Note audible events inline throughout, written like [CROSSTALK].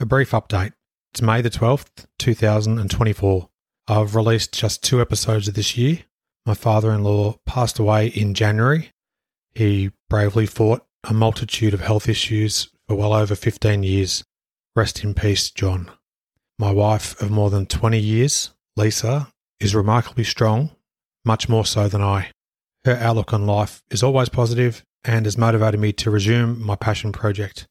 A brief update. It's May the 12th, 2024. I've released just two episodes of this year. My father in law passed away in January. He bravely fought a multitude of health issues for well over 15 years. Rest in peace, John. My wife of more than 20 years, Lisa, is remarkably strong, much more so than I. Her outlook on life is always positive and has motivated me to resume my passion project.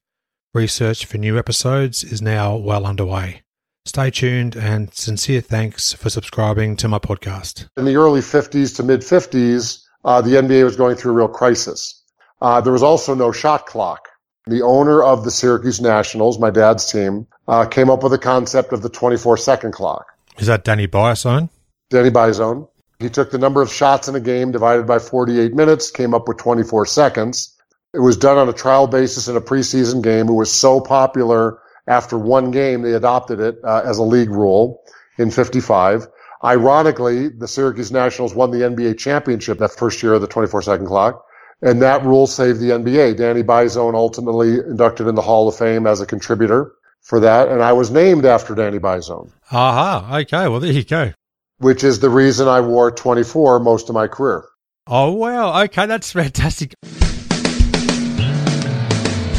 Research for new episodes is now well underway. Stay tuned and sincere thanks for subscribing to my podcast. In the early 50s to mid 50s, uh, the NBA was going through a real crisis. Uh, there was also no shot clock. The owner of the Syracuse Nationals, my dad's team, uh, came up with the concept of the 24 second clock. Is that Danny Biasone? Danny Biasone. He took the number of shots in a game divided by 48 minutes, came up with 24 seconds. It was done on a trial basis in a preseason game. It was so popular after one game, they adopted it uh, as a league rule in 55. Ironically, the Syracuse Nationals won the NBA championship that first year of the 24 second clock. And that rule saved the NBA. Danny Biasone ultimately inducted in the Hall of Fame as a contributor for that. And I was named after Danny Biasone. Aha. Okay. Well, there you go. Which is the reason I wore 24 most of my career. Oh, wow. Okay. That's fantastic.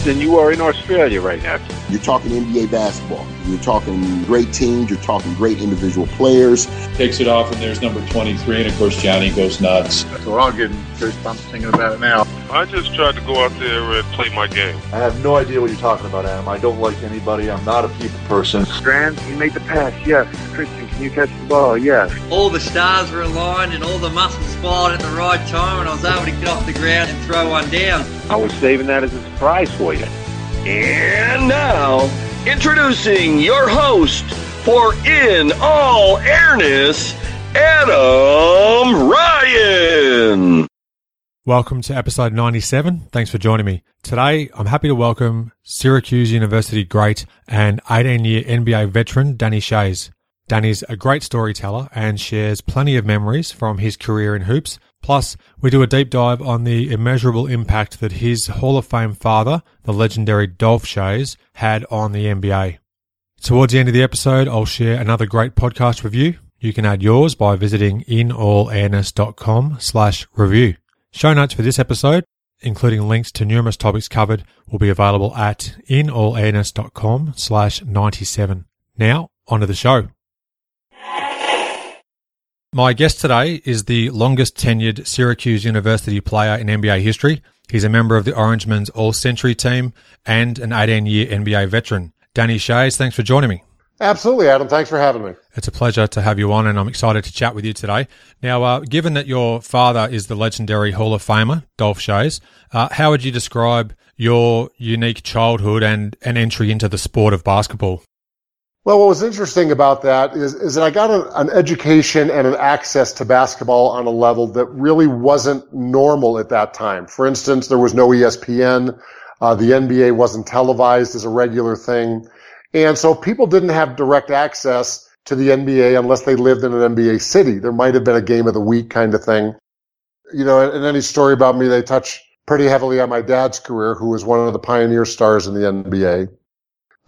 Then you are in Australia right now. You're talking NBA basketball. You're talking great teams. You're talking great individual players. Takes it off, and there's number 23, and of course, Johnny goes nuts. So we're all getting goosebumps thinking about it now. I just tried to go out there and play my game. I have no idea what you're talking about, Adam. I don't like anybody. I'm not a people person. Strand, you made the pass. Yes. Christian, can you catch the ball? Yes. All the stars were aligned and all the muscles fired at the right time, and I was able to get off the ground and throw one down. I was saving that as a surprise for you. And now, introducing your host for In All Airness, Adam Ryan. Welcome to episode 97. Thanks for joining me. Today, I'm happy to welcome Syracuse University great and 18 year NBA veteran Danny Schayes. Danny's a great storyteller and shares plenty of memories from his career in hoops. Plus, we do a deep dive on the immeasurable impact that his Hall of Fame father, the legendary Dolph Schayes, had on the NBA. Towards the end of the episode, I'll share another great podcast review. You can add yours by visiting inallairness.com slash review. Show notes for this episode, including links to numerous topics covered, will be available at inallairness.com slash 97. Now, onto the show. My guest today is the longest tenured Syracuse University player in NBA history. He's a member of the Orangemen's All Century team and an 18 year NBA veteran. Danny Schayes, thanks for joining me. Absolutely, Adam. Thanks for having me. It's a pleasure to have you on, and I'm excited to chat with you today. Now, uh, given that your father is the legendary Hall of Famer, Dolph Schayes, uh, how would you describe your unique childhood and an entry into the sport of basketball? Well, what was interesting about that is, is that I got an, an education and an access to basketball on a level that really wasn't normal at that time. For instance, there was no ESPN. Uh, the NBA wasn't televised as a regular thing. And so people didn't have direct access to the NBA unless they lived in an NBA city. There might have been a game of the week kind of thing. You know, in any story about me, they touch pretty heavily on my dad's career, who was one of the pioneer stars in the NBA.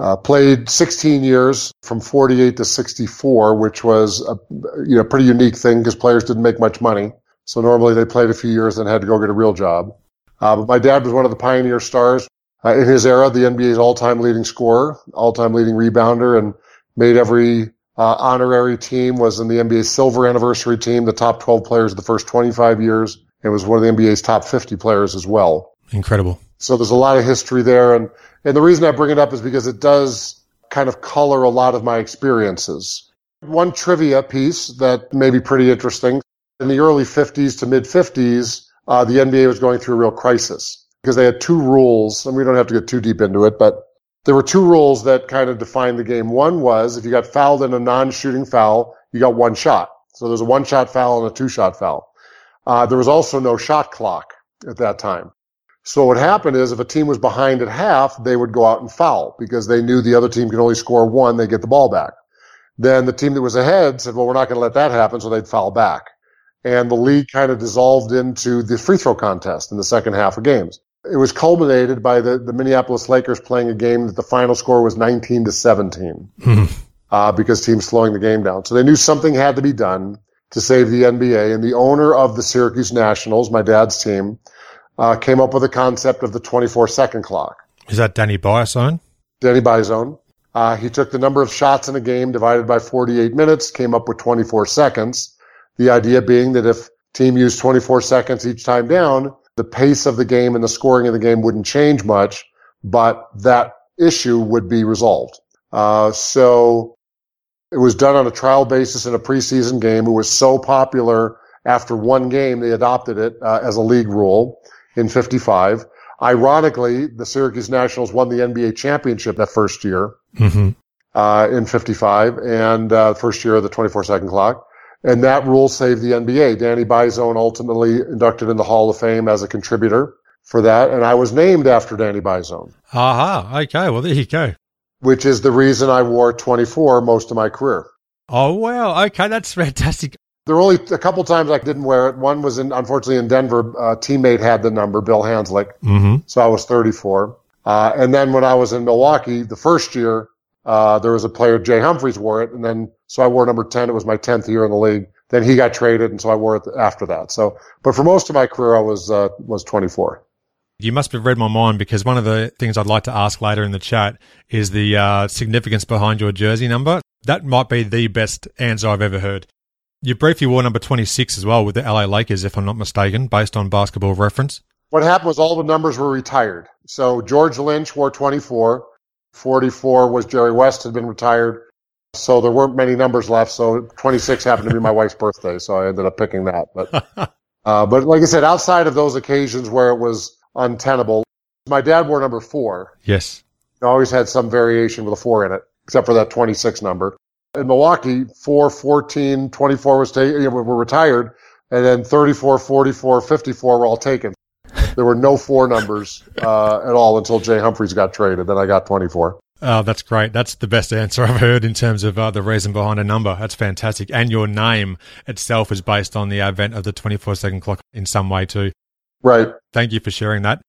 Uh, played 16 years from 48 to 64, which was a you know pretty unique thing because players didn't make much money. So normally they played a few years and had to go get a real job. Uh, but my dad was one of the pioneer stars uh, in his era, the NBA's all-time leading scorer, all-time leading rebounder, and made every uh, honorary team. Was in the NBA's silver anniversary team, the top 12 players of the first 25 years, and was one of the NBA's top 50 players as well. Incredible. So there's a lot of history there, and and the reason I bring it up is because it does kind of color a lot of my experiences. One trivia piece that may be pretty interesting. In the early 50s to mid 50s, uh, the NBA was going through a real crisis because they had two rules, and we don't have to get too deep into it, but there were two rules that kind of defined the game. One was if you got fouled in a non-shooting foul, you got one shot. So there's a one-shot foul and a two-shot foul. Uh, there was also no shot clock at that time. So what happened is if a team was behind at half, they would go out and foul because they knew the other team could only score one, they get the ball back. Then the team that was ahead said, well, we're not going to let that happen, so they'd foul back. And the league kind of dissolved into the free throw contest in the second half of games. It was culminated by the, the Minneapolis Lakers playing a game that the final score was 19 to 17 uh, because teams slowing the game down. So they knew something had to be done to save the NBA. And the owner of the Syracuse Nationals, my dad's team, uh, came up with the concept of the 24 second clock. Is that Danny Biasone? Danny Biasone. Uh, he took the number of shots in a game divided by 48 minutes, came up with 24 seconds. The idea being that if team used 24 seconds each time down, the pace of the game and the scoring of the game wouldn't change much, but that issue would be resolved. Uh, so it was done on a trial basis in a preseason game. It was so popular after one game, they adopted it uh, as a league rule in 55. Ironically, the Syracuse Nationals won the NBA championship that first year Mm-hmm. uh, in 55 and uh, first year of the 24 second clock. And that rule saved the NBA. Danny Biasone ultimately inducted in the Hall of Fame as a contributor for that. And I was named after Danny Biasone, Aha. Okay. Well, there you go. which is the reason I wore 24 most of my career. Oh, wow. Okay. That's fantastic. There were only a couple times I didn't wear it. One was in, unfortunately in Denver. A teammate had the number, Bill Hanzlik. Mm-hmm. So I was 34. Uh, and then when I was in Milwaukee, the first year, uh, there was a player, Jay Humphries wore it. And then, so I wore number 10. It was my 10th year in the league. Then he got traded. And so I wore it after that. So, but for most of my career, I was, uh, was 24. You must have read my mind because one of the things I'd like to ask later in the chat is the uh, significance behind your jersey number. That might be the best answer I've ever heard. You briefly wore number 26 as well with the LA Lakers, if I'm not mistaken, based on basketball reference. What happened was all the numbers were retired. So George Lynch wore 24. 44 was Jerry West had been retired. So there weren't many numbers left. So 26 happened to be my wife's birthday. So I ended up picking that. But, [LAUGHS] uh, but like I said, outside of those occasions where it was untenable, my dad wore number four. Yes. He always had some variation with a four in it, except for that 26 number. In Milwaukee, 4, 14, 24 was taken, you know, were retired, and then 34, 44, 54 were all taken. There were no four numbers uh, at all until Jay Humphries got traded. Then I got 24. Oh, that's great. That's the best answer I've heard in terms of uh, the reason behind a number. That's fantastic. And your name itself is based on the advent of the 24 second clock in some way too. Right. Thank you for sharing that.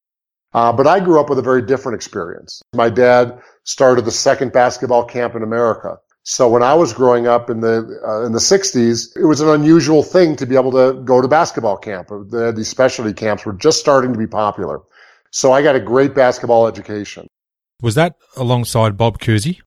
Uh, but I grew up with a very different experience. My dad started the second basketball camp in America. So when I was growing up in the uh, in the 60s, it was an unusual thing to be able to go to basketball camp. The, these specialty camps were just starting to be popular. So I got a great basketball education. Was that alongside Bob Cousy?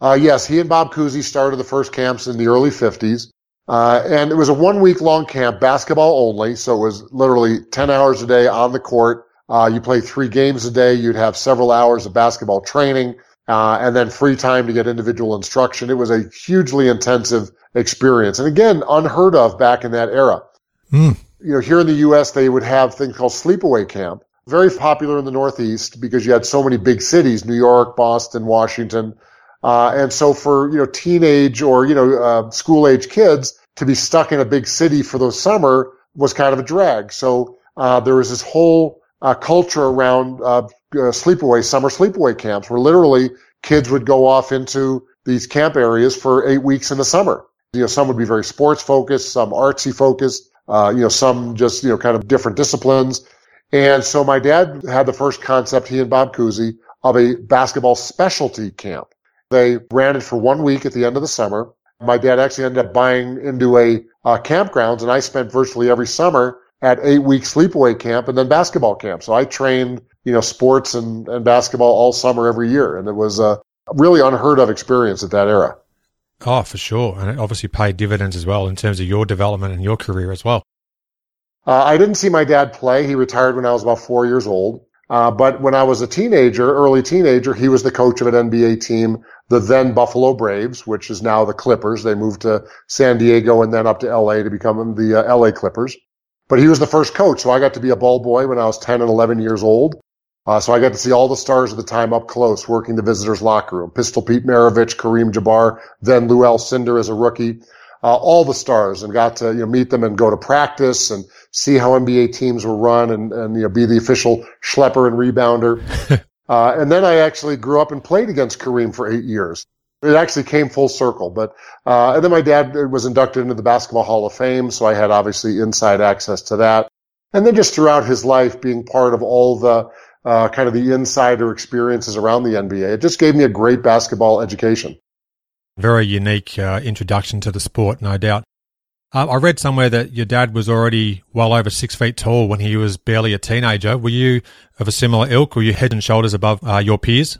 Uh, yes, he and Bob Cousy started the first camps in the early 50s. Uh, and it was a one week long camp, basketball only. So it was literally 10 hours a day on the court. Uh, you play three games a day. You'd have several hours of basketball training, uh, and then free time to get individual instruction. It was a hugely intensive experience. And again, unheard of back in that era. Mm. You know, here in the U.S., they would have things called sleepaway camp. Very popular in the Northeast because you had so many big cities, New York, Boston, Washington. Uh, and so for, you know, teenage or, you know, uh, school age kids to be stuck in a big city for the summer was kind of a drag. So, uh, there was this whole, uh, culture around, uh, sleepaway, summer sleepaway camps where literally kids would go off into these camp areas for eight weeks in the summer. You know, some would be very sports focused, some artsy focused, uh, you know, some just, you know, kind of different disciplines. And so my dad had the first concept, he and Bob Cousy, of a basketball specialty camp. They ran it for one week at the end of the summer. My dad actually ended up buying into a uh, campgrounds and I spent virtually every summer at eight week sleepaway camp and then basketball camp. So I trained, you know, sports and, and basketball all summer every year. And it was a really unheard of experience at that era. Oh, for sure. And it obviously paid dividends as well in terms of your development and your career as well. Uh, I didn't see my dad play. He retired when I was about four years old. Uh, but when I was a teenager, early teenager, he was the coach of an NBA team, the then Buffalo Braves, which is now the Clippers. They moved to San Diego and then up to LA to become the uh, LA Clippers. But he was the first coach, so I got to be a ball boy when I was 10 and 11 years old. Uh, so I got to see all the stars of the time up close, working the visitors' locker room. Pistol Pete Maravich, Kareem Jabbar, then Lou Alcindor as a rookie. Uh, all the stars and got to you know, meet them and go to practice and see how NBA teams were run and, and you know, be the official schlepper and rebounder. [LAUGHS] uh, and then I actually grew up and played against Kareem for eight years. It actually came full circle, but, uh, and then my dad was inducted into the Basketball Hall of Fame. So I had obviously inside access to that. And then just throughout his life being part of all the uh, kind of the insider experiences around the NBA. It just gave me a great basketball education. Very unique uh, introduction to the sport, no doubt. Uh, I read somewhere that your dad was already well over six feet tall when he was barely a teenager. Were you of a similar ilk? Were you head and shoulders above uh, your peers?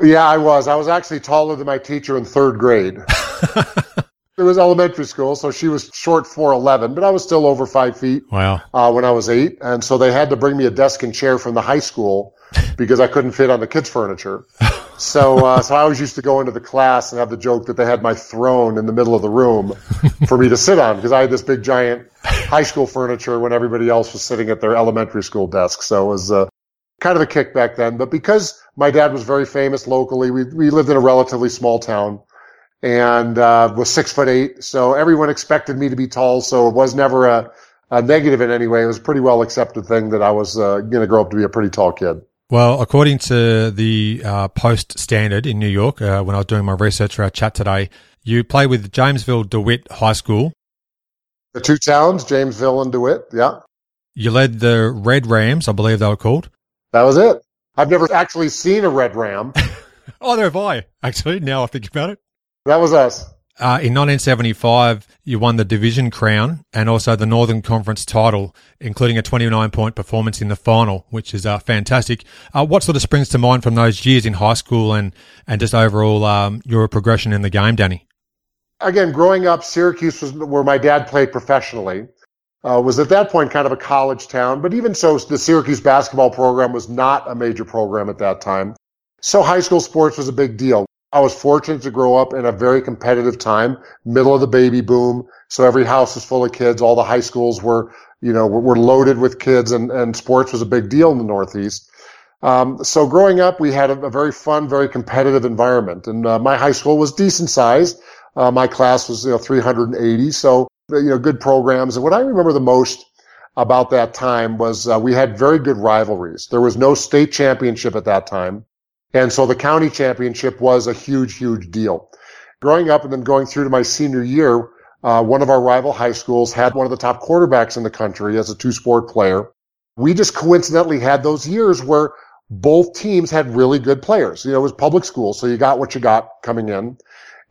Yeah, I was. I was actually taller than my teacher in third grade. [LAUGHS] it was elementary school, so she was short four eleven, but I was still over five feet. Wow. Uh, when I was eight, and so they had to bring me a desk and chair from the high school [LAUGHS] because I couldn't fit on the kids' furniture. [LAUGHS] So, uh, so I always used to go into the class and have the joke that they had my throne in the middle of the room for me to sit on because I had this big giant high school furniture when everybody else was sitting at their elementary school desk. So it was uh, kind of a kick back then. But because my dad was very famous locally, we we lived in a relatively small town and uh, was six foot eight. So everyone expected me to be tall. So it was never a, a negative in any way. It was a pretty well accepted thing that I was uh, going to grow up to be a pretty tall kid. Well, according to the uh, Post Standard in New York, uh, when I was doing my research for our chat today, you play with Jamesville DeWitt High School. The two towns, Jamesville and DeWitt, yeah. You led the Red Rams, I believe they were called. That was it. I've never actually seen a Red Ram. [LAUGHS] oh, there have I, actually, now I think about it. That was us. Uh, in 1975, you won the division crown and also the Northern Conference title, including a 29 point performance in the final, which is uh, fantastic. Uh, what sort of springs to mind from those years in high school and, and just overall um, your progression in the game, Danny? Again, growing up, Syracuse was where my dad played professionally. Uh, was at that point kind of a college town, but even so, the Syracuse basketball program was not a major program at that time. So high school sports was a big deal. I was fortunate to grow up in a very competitive time, middle of the baby boom. So every house was full of kids. All the high schools were, you know, were loaded with kids and, and sports was a big deal in the Northeast. Um, so growing up, we had a, a, very fun, very competitive environment. And uh, my high school was decent sized. Uh, my class was, you know, 380. So, you know, good programs. And what I remember the most about that time was uh, we had very good rivalries. There was no state championship at that time. And so the county championship was a huge, huge deal. Growing up and then going through to my senior year, uh, one of our rival high schools had one of the top quarterbacks in the country as a two sport player. We just coincidentally had those years where both teams had really good players. You know, it was public school, so you got what you got coming in.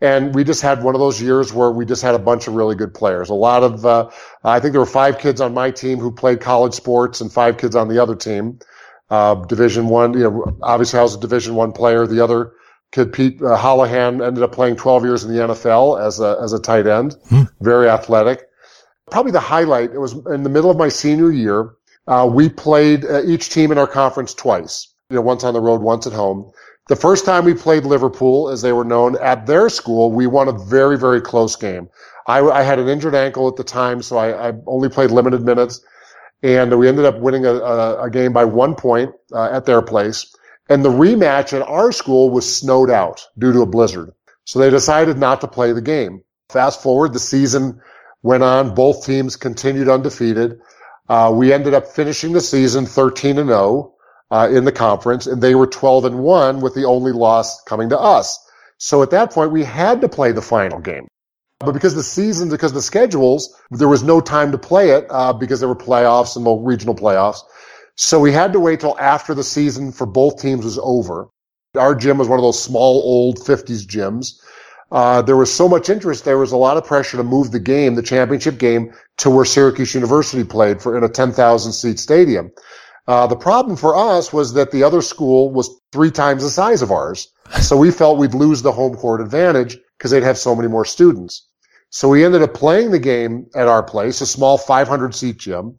And we just had one of those years where we just had a bunch of really good players. A lot of, uh, I think there were five kids on my team who played college sports and five kids on the other team uh, Division One. You know, obviously I was a Division One player. The other kid, Pete uh, ended up playing 12 years in the NFL as a as a tight end. Hmm. Very athletic. Probably the highlight. It was in the middle of my senior year. Uh, we played uh, each team in our conference twice. You know, once on the road, once at home. The first time we played Liverpool, as they were known, at their school, we won a very, very close game. I, I had an injured ankle at the time, so I, I only played limited minutes and we ended up winning a, a, a game by one point uh, at their place. And the rematch at our school was snowed out due to a blizzard. So they decided not to play the game. Fast forward, the season went on. Both teams continued undefeated. Uh, we ended up finishing the season 13 and 0 uh, in the conference, and they were 12 and 1 with the only loss coming to us. So at that point, we had to play the final game. But because the season, because the schedules, there was no time to play it uh, because there were playoffs and regional playoffs. So we had to wait till after the season for both teams was over. Our gym was one of those small, old 50s gyms. Uh, there was so much interest. There was a lot of pressure to move the game, the championship game, to where Syracuse University played for in a 10,000 seat stadium. Uh, the problem for us was that the other school was three times the size of ours. So we felt we'd lose the home court advantage because they'd have so many more students. So we ended up playing the game at our place, a small 500 seat gym.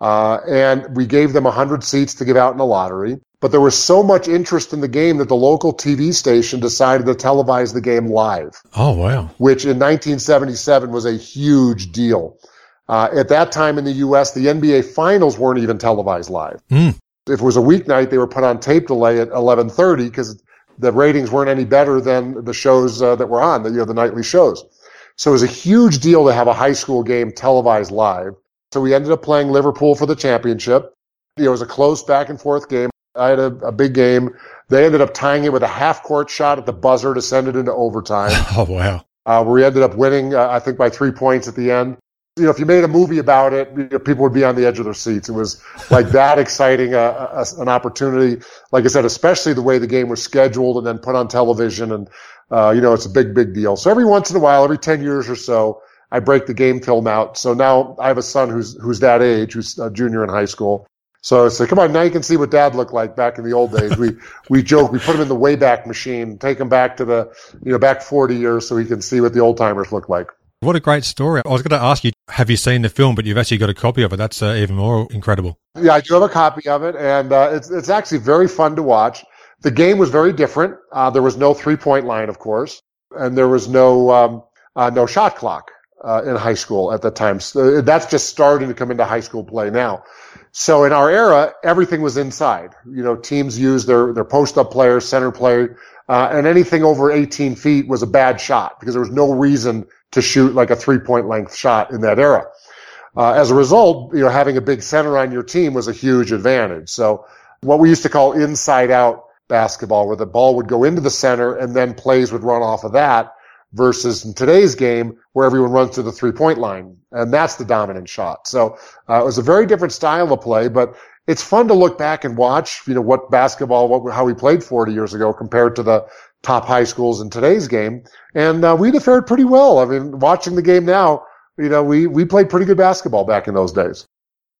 Uh, and we gave them 100 seats to give out in a lottery. But there was so much interest in the game that the local TV station decided to televise the game live. Oh, wow. Which in 1977 was a huge deal. Uh, at that time in the U.S., the NBA finals weren't even televised live. Mm. If it was a weeknight, they were put on tape delay at 11:30 because the ratings weren't any better than the shows uh, that were on, the, you know, the nightly shows. So it was a huge deal to have a high school game televised live. So we ended up playing Liverpool for the championship. You know, it was a close back and forth game. I had a, a big game. They ended up tying it with a half court shot at the buzzer to send it into overtime. [LAUGHS] Oh, wow. Uh, where we ended up winning, uh, I think by three points at the end. You know, if you made a movie about it, you know, people would be on the edge of their seats. It was like [LAUGHS] that exciting, uh, a, an opportunity. Like I said, especially the way the game was scheduled and then put on television. And, uh, you know, it's a big, big deal. So every once in a while, every 10 years or so, I break the game film out. So now I have a son who's, who's that age, who's a junior in high school. So I say, come on, now you can see what dad looked like back in the old days. We, [LAUGHS] we joke, we put him in the Wayback Machine, take him back to the, you know, back 40 years so he can see what the old timers look like. What a great story. I was going to ask you, have you seen the film, but you've actually got a copy of it. That's uh, even more incredible. Yeah, I do have a copy of it, and uh, it's, it's actually very fun to watch. The game was very different. Uh, there was no three point line, of course, and there was no, um, uh, no shot clock uh, in high school at the time. So that's just starting to come into high school play now. So in our era, everything was inside. You know, teams used their, their post up players, center player, uh, and anything over 18 feet was a bad shot because there was no reason to shoot like a three point length shot in that era. Uh, as a result, you know, having a big center on your team was a huge advantage. So what we used to call inside out basketball, where the ball would go into the center and then plays would run off of that versus in today's game where everyone runs to the three point line and that's the dominant shot. So uh, it was a very different style of play, but it's fun to look back and watch, you know, what basketball, what, how we played 40 years ago compared to the top high schools in today's game. And uh, we'd have fared pretty well. I mean, watching the game now, you know, we, we played pretty good basketball back in those days.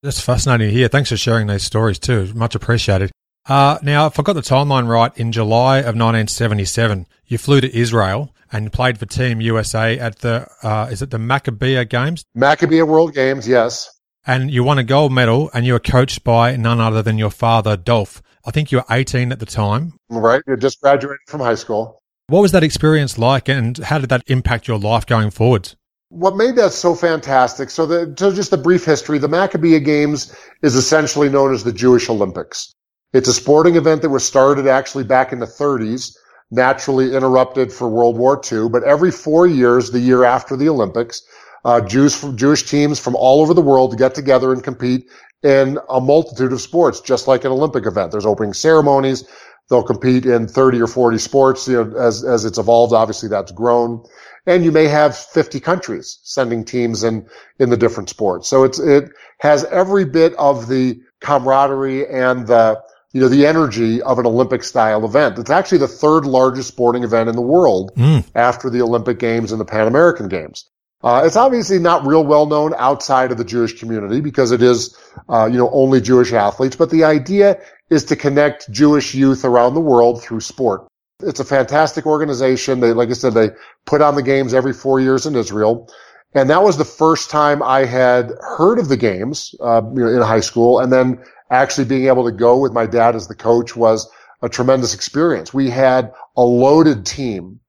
That's fascinating to hear. Thanks for sharing those stories too. Much appreciated. Uh, now, if I got the timeline right, in July of 1977, you flew to Israel and played for Team USA at the, uh, is it the Maccabiah Games? Maccabiah World Games, yes. And you won a gold medal and you were coached by none other than your father, Dolph. I think you were 18 at the time. Right. You just graduated from high school. What was that experience like and how did that impact your life going forwards? What made that so fantastic? So, the, so just a brief history. The Maccabiah Games is essentially known as the Jewish Olympics. It's a sporting event that was started actually back in the 30s, naturally interrupted for World War II. But every four years, the year after the Olympics, uh, Jews from Jewish teams from all over the world to get together and compete in a multitude of sports, just like an Olympic event. There's opening ceremonies. They'll compete in 30 or 40 sports. You know, as, as it's evolved, obviously that's grown. And you may have 50 countries sending teams in, in the different sports. So it's, it has every bit of the camaraderie and the, you know, the energy of an Olympic style event. It's actually the third largest sporting event in the world mm. after the Olympic Games and the Pan American Games. Uh, it's obviously not real well known outside of the Jewish community because it is, uh, you know, only Jewish athletes. But the idea is to connect Jewish youth around the world through sport. It's a fantastic organization. They, like I said, they put on the games every four years in Israel. And that was the first time I had heard of the games, uh, you know, in high school. And then actually being able to go with my dad as the coach was a tremendous experience. We had a loaded team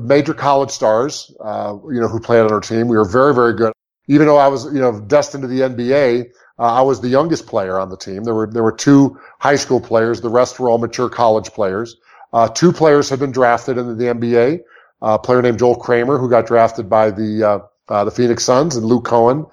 major college stars, uh, you know, who played on our team. We were very, very good. Even though I was, you know, destined to the NBA, uh, I was the youngest player on the team. There were, there were two high school players. The rest were all mature college players. Uh, two players had been drafted into the NBA. Uh, a player named Joel Kramer, who got drafted by the, uh, uh, the Phoenix Suns and Luke Cohen,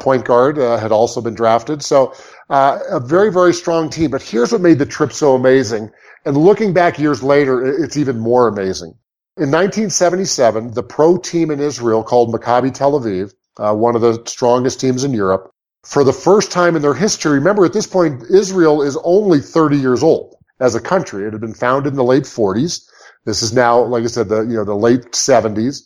point guard, had also been drafted. So, a very, very strong team. But here's what made the trip so amazing. And looking back years later, it's even more amazing. In 1977, the pro team in Israel called Maccabi Tel Aviv, uh, one of the strongest teams in Europe, for the first time in their history, remember at this point, Israel is only 30 years old as a country. It had been founded in the late 40s. This is now, like I said, the, you know, the late 70s.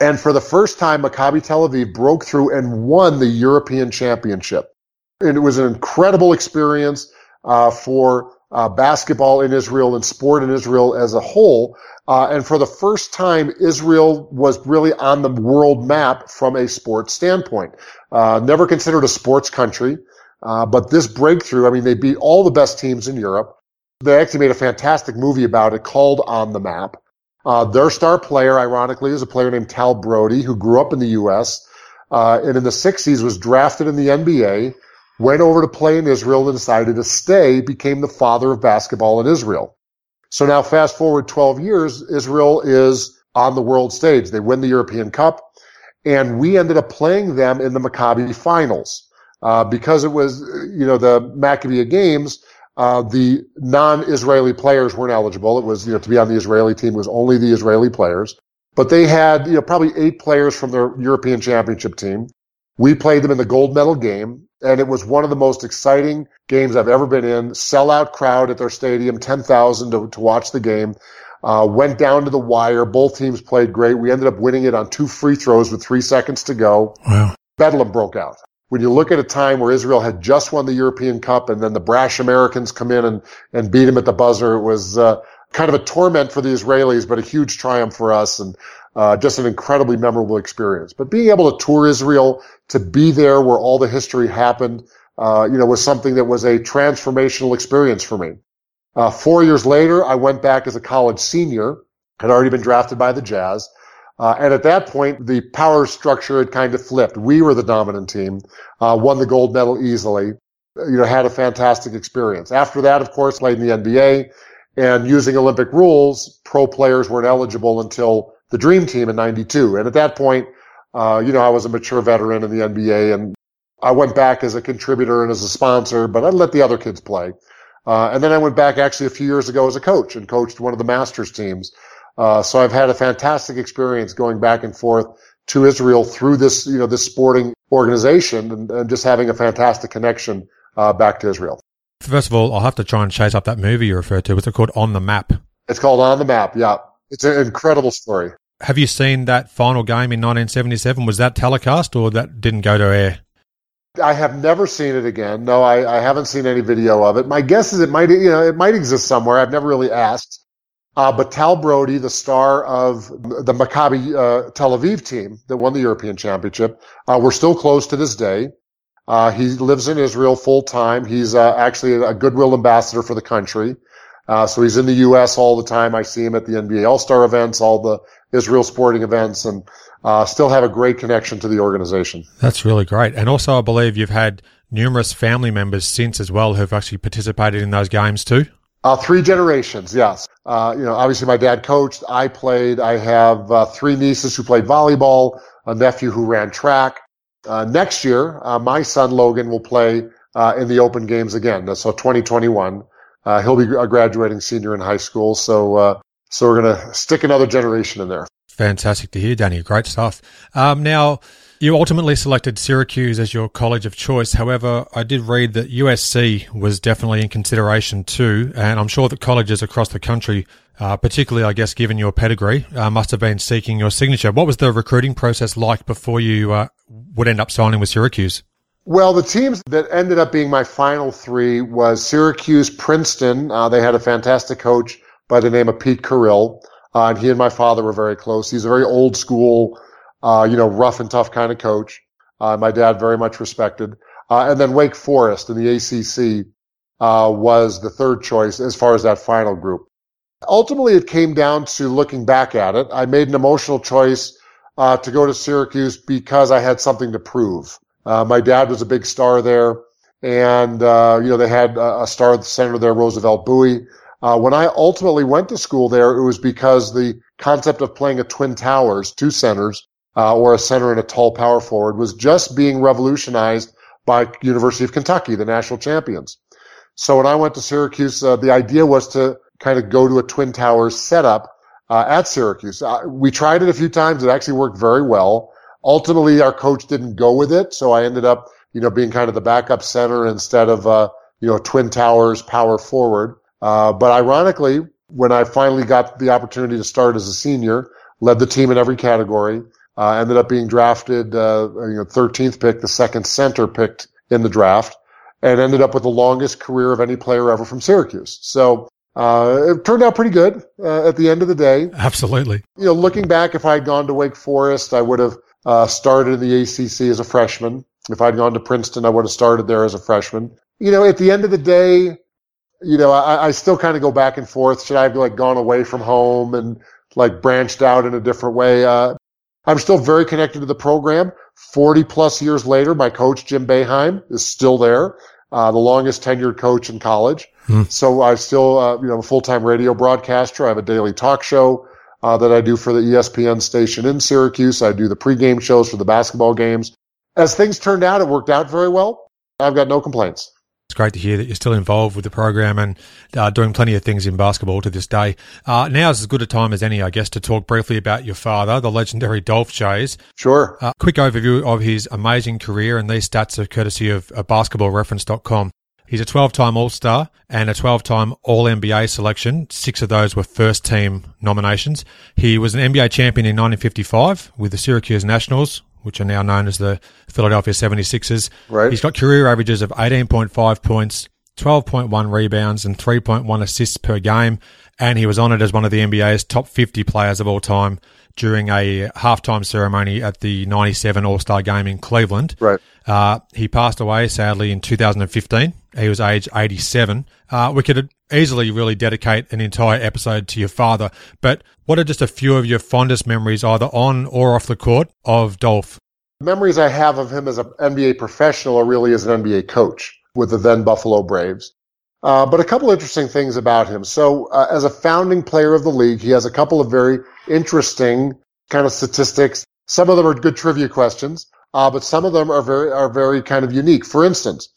And for the first time, Maccabi Tel Aviv broke through and won the European championship. And it was an incredible experience, uh, for uh, basketball in Israel and sport in Israel as a whole. Uh, and for the first time, Israel was really on the world map from a sports standpoint. Uh, never considered a sports country, uh, but this breakthrough, I mean, they beat all the best teams in Europe. They actually made a fantastic movie about it called On the Map. Uh, their star player, ironically, is a player named Tal Brody, who grew up in the U.S. Uh, and in the 60s was drafted in the NBA went over to play in Israel and decided to stay, became the father of basketball in Israel. So now fast forward 12 years, Israel is on the world stage. They win the European Cup and we ended up playing them in the Maccabi finals. Uh, because it was, you know, the Maccabi games, uh, the non-Israeli players weren't eligible. It was, you know, to be on the Israeli team was only the Israeli players. But they had, you know, probably eight players from their European championship team We played them in the gold medal game, and it was one of the most exciting games I've ever been in. Sellout crowd at their stadium, 10,000 to, to watch the game. Uh, went down to the wire. Both teams played great. We ended up winning it on two free throws with three seconds to go. Wow. Bedlam broke out. When you look at a time where Israel had just won the European Cup and then the brash Americans come in and, and beat them at the buzzer, it was uh, kind of a torment for the Israelis, but a huge triumph for us. And uh, just an incredibly memorable experience. But being able to tour Israel, to be there where all the history happened, uh, you know, was something that was a transformational experience for me. Uh, four years later, I went back as a college senior, had already been drafted by the Jazz. Uh, and at that point, the power structure had kind of flipped. We were the dominant team, uh, won the gold medal easily, you know, had a fantastic experience. After that, of course, played in the NBA and using Olympic rules, pro players weren't eligible until the dream team in 92. And at that point, uh, you know, I was a mature veteran in the NBA and I went back as a contributor and as a sponsor, but I let the other kids play. Uh, and then I went back actually a few years ago as a coach and coached one of the Masters teams. Uh, so I've had a fantastic experience going back and forth to Israel through this, you know, this sporting organization and, and just having a fantastic connection uh, back to Israel. First of all, I'll have to try and chase up that movie you referred to. What's it called? On the Map. It's called On the Map. Yeah. It's an incredible story. Have you seen that final game in 1977? Was that telecast or that didn't go to air? I have never seen it again. No, I, I haven't seen any video of it. My guess is it might, you know, it might exist somewhere. I've never really asked. Uh, but Tal Brody, the star of the Maccabi uh, Tel Aviv team that won the European Championship, uh, we're still close to this day. Uh, he lives in Israel full time. He's uh, actually a goodwill ambassador for the country. Uh, so he's in the U.S. all the time. I see him at the NBA All-Star events, all the Israel sporting events, and uh, still have a great connection to the organization. That's really great. And also, I believe you've had numerous family members since as well who've actually participated in those games too. Uh, three generations, yes. Uh, you know, obviously my dad coached. I played. I have uh, three nieces who played volleyball, a nephew who ran track. Uh, next year, my son Logan will play in the Open Games again. So 2021. Uh, he'll be a graduating senior in high school. So, uh, so we're going to stick another generation in there. Fantastic to hear, Danny. Great stuff. Um, now, you ultimately selected Syracuse as your college of choice. However, I did read that USC was definitely in consideration too, and I'm sure that colleges across the country, uh, particularly, I guess, given your pedigree, uh, must have been seeking your signature. What was the recruiting process like before you uh, would end up signing with Syracuse? Well, the teams that ended up being my final three was Syracuse, Princeton. Uh, they had a fantastic coach by the name of Pete Carril, uh, and he and my father were very close. He's a very old school, uh, you know, rough and tough kind of coach. Uh, my dad very much respected. Uh, and then Wake Forest in the ACC uh, was the third choice as far as that final group. Ultimately, it came down to looking back at it. I made an emotional choice to go to Syracuse because I had something to prove. Uh, my dad was a big star there, and uh, you know they had a, star at the center there, Roosevelt Bouie. Uh, when I ultimately went to school there, it was because the concept of playing a twin towers, two centers, uh, or a center and a tall power forward was just being revolutionized by University of Kentucky, the national champions. So when I went to Syracuse, uh, the idea was to kind of go to a twin towers setup uh, at Syracuse. we tried it a few times. It actually worked very well. Ultimately, our coach didn't go with it, so I ended up, you know, being kind of the backup center instead of, uh, you know, twin towers power forward. Uh, but ironically, when I finally got the opportunity to start as a senior, led the team in every category, uh, ended up being drafted, uh, you know, 13th pick, the second center picked in the draft, and ended up with the longest career of any player ever from Syracuse. So, uh, it turned out pretty good uh, at the end of the day. Absolutely. You know, looking back, if I had gone to Wake Forest, I would have uh, started in the ACC as a freshman. If I'd gone to Princeton, I would have started there as a freshman. You know, at the end of the day, you know, I, I still kind of go back and forth. Should I have like gone away from home and like branched out in a different way? Uh, I'm still very connected to the program. 40 plus years later, my coach, Jim Boeheim, is still there. Uh, the longest tenured coach in college. Hmm. So I still, uh, you know, I'm a full-time radio broadcaster. I have a daily talk show uh, that I do for the ESPN station in Syracuse. I do the pregame shows for the basketball games. As things turned out, it worked out very well. I've got no complaints. It's great to hear that you're still involved with the program and uh, doing plenty of things in basketball to this day. Uh, now is as good a time as any, I guess, to talk briefly about your father, the legendary Dolph Schayes. Sure. Uh, quick overview of his amazing career, and these stats are courtesy of uh, basketballreference.com. He's a 12 time All Star and a 12 time All NBA selection. Six of those were first team nominations. He was an NBA champion in 1955 with the Syracuse Nationals, which are now known as the Philadelphia 76ers. Right. He's got career averages of 18.5 points, 12.1 rebounds, and 3.1 assists per game. And he was honoured as one of the NBA's top 50 players of all time during a halftime ceremony at the 97 All Star game in Cleveland. Right. Uh, he passed away sadly in 2015. He was age 87. Uh, we could easily really dedicate an entire episode to your father, but what are just a few of your fondest memories, either on or off the court, of Dolph? The Memories I have of him as an NBA professional are really as an NBA coach with the then Buffalo Braves. Uh, but a couple interesting things about him. So, uh, as a founding player of the league, he has a couple of very interesting kind of statistics. Some of them are good trivia questions, uh, but some of them are very are very kind of unique. For instance,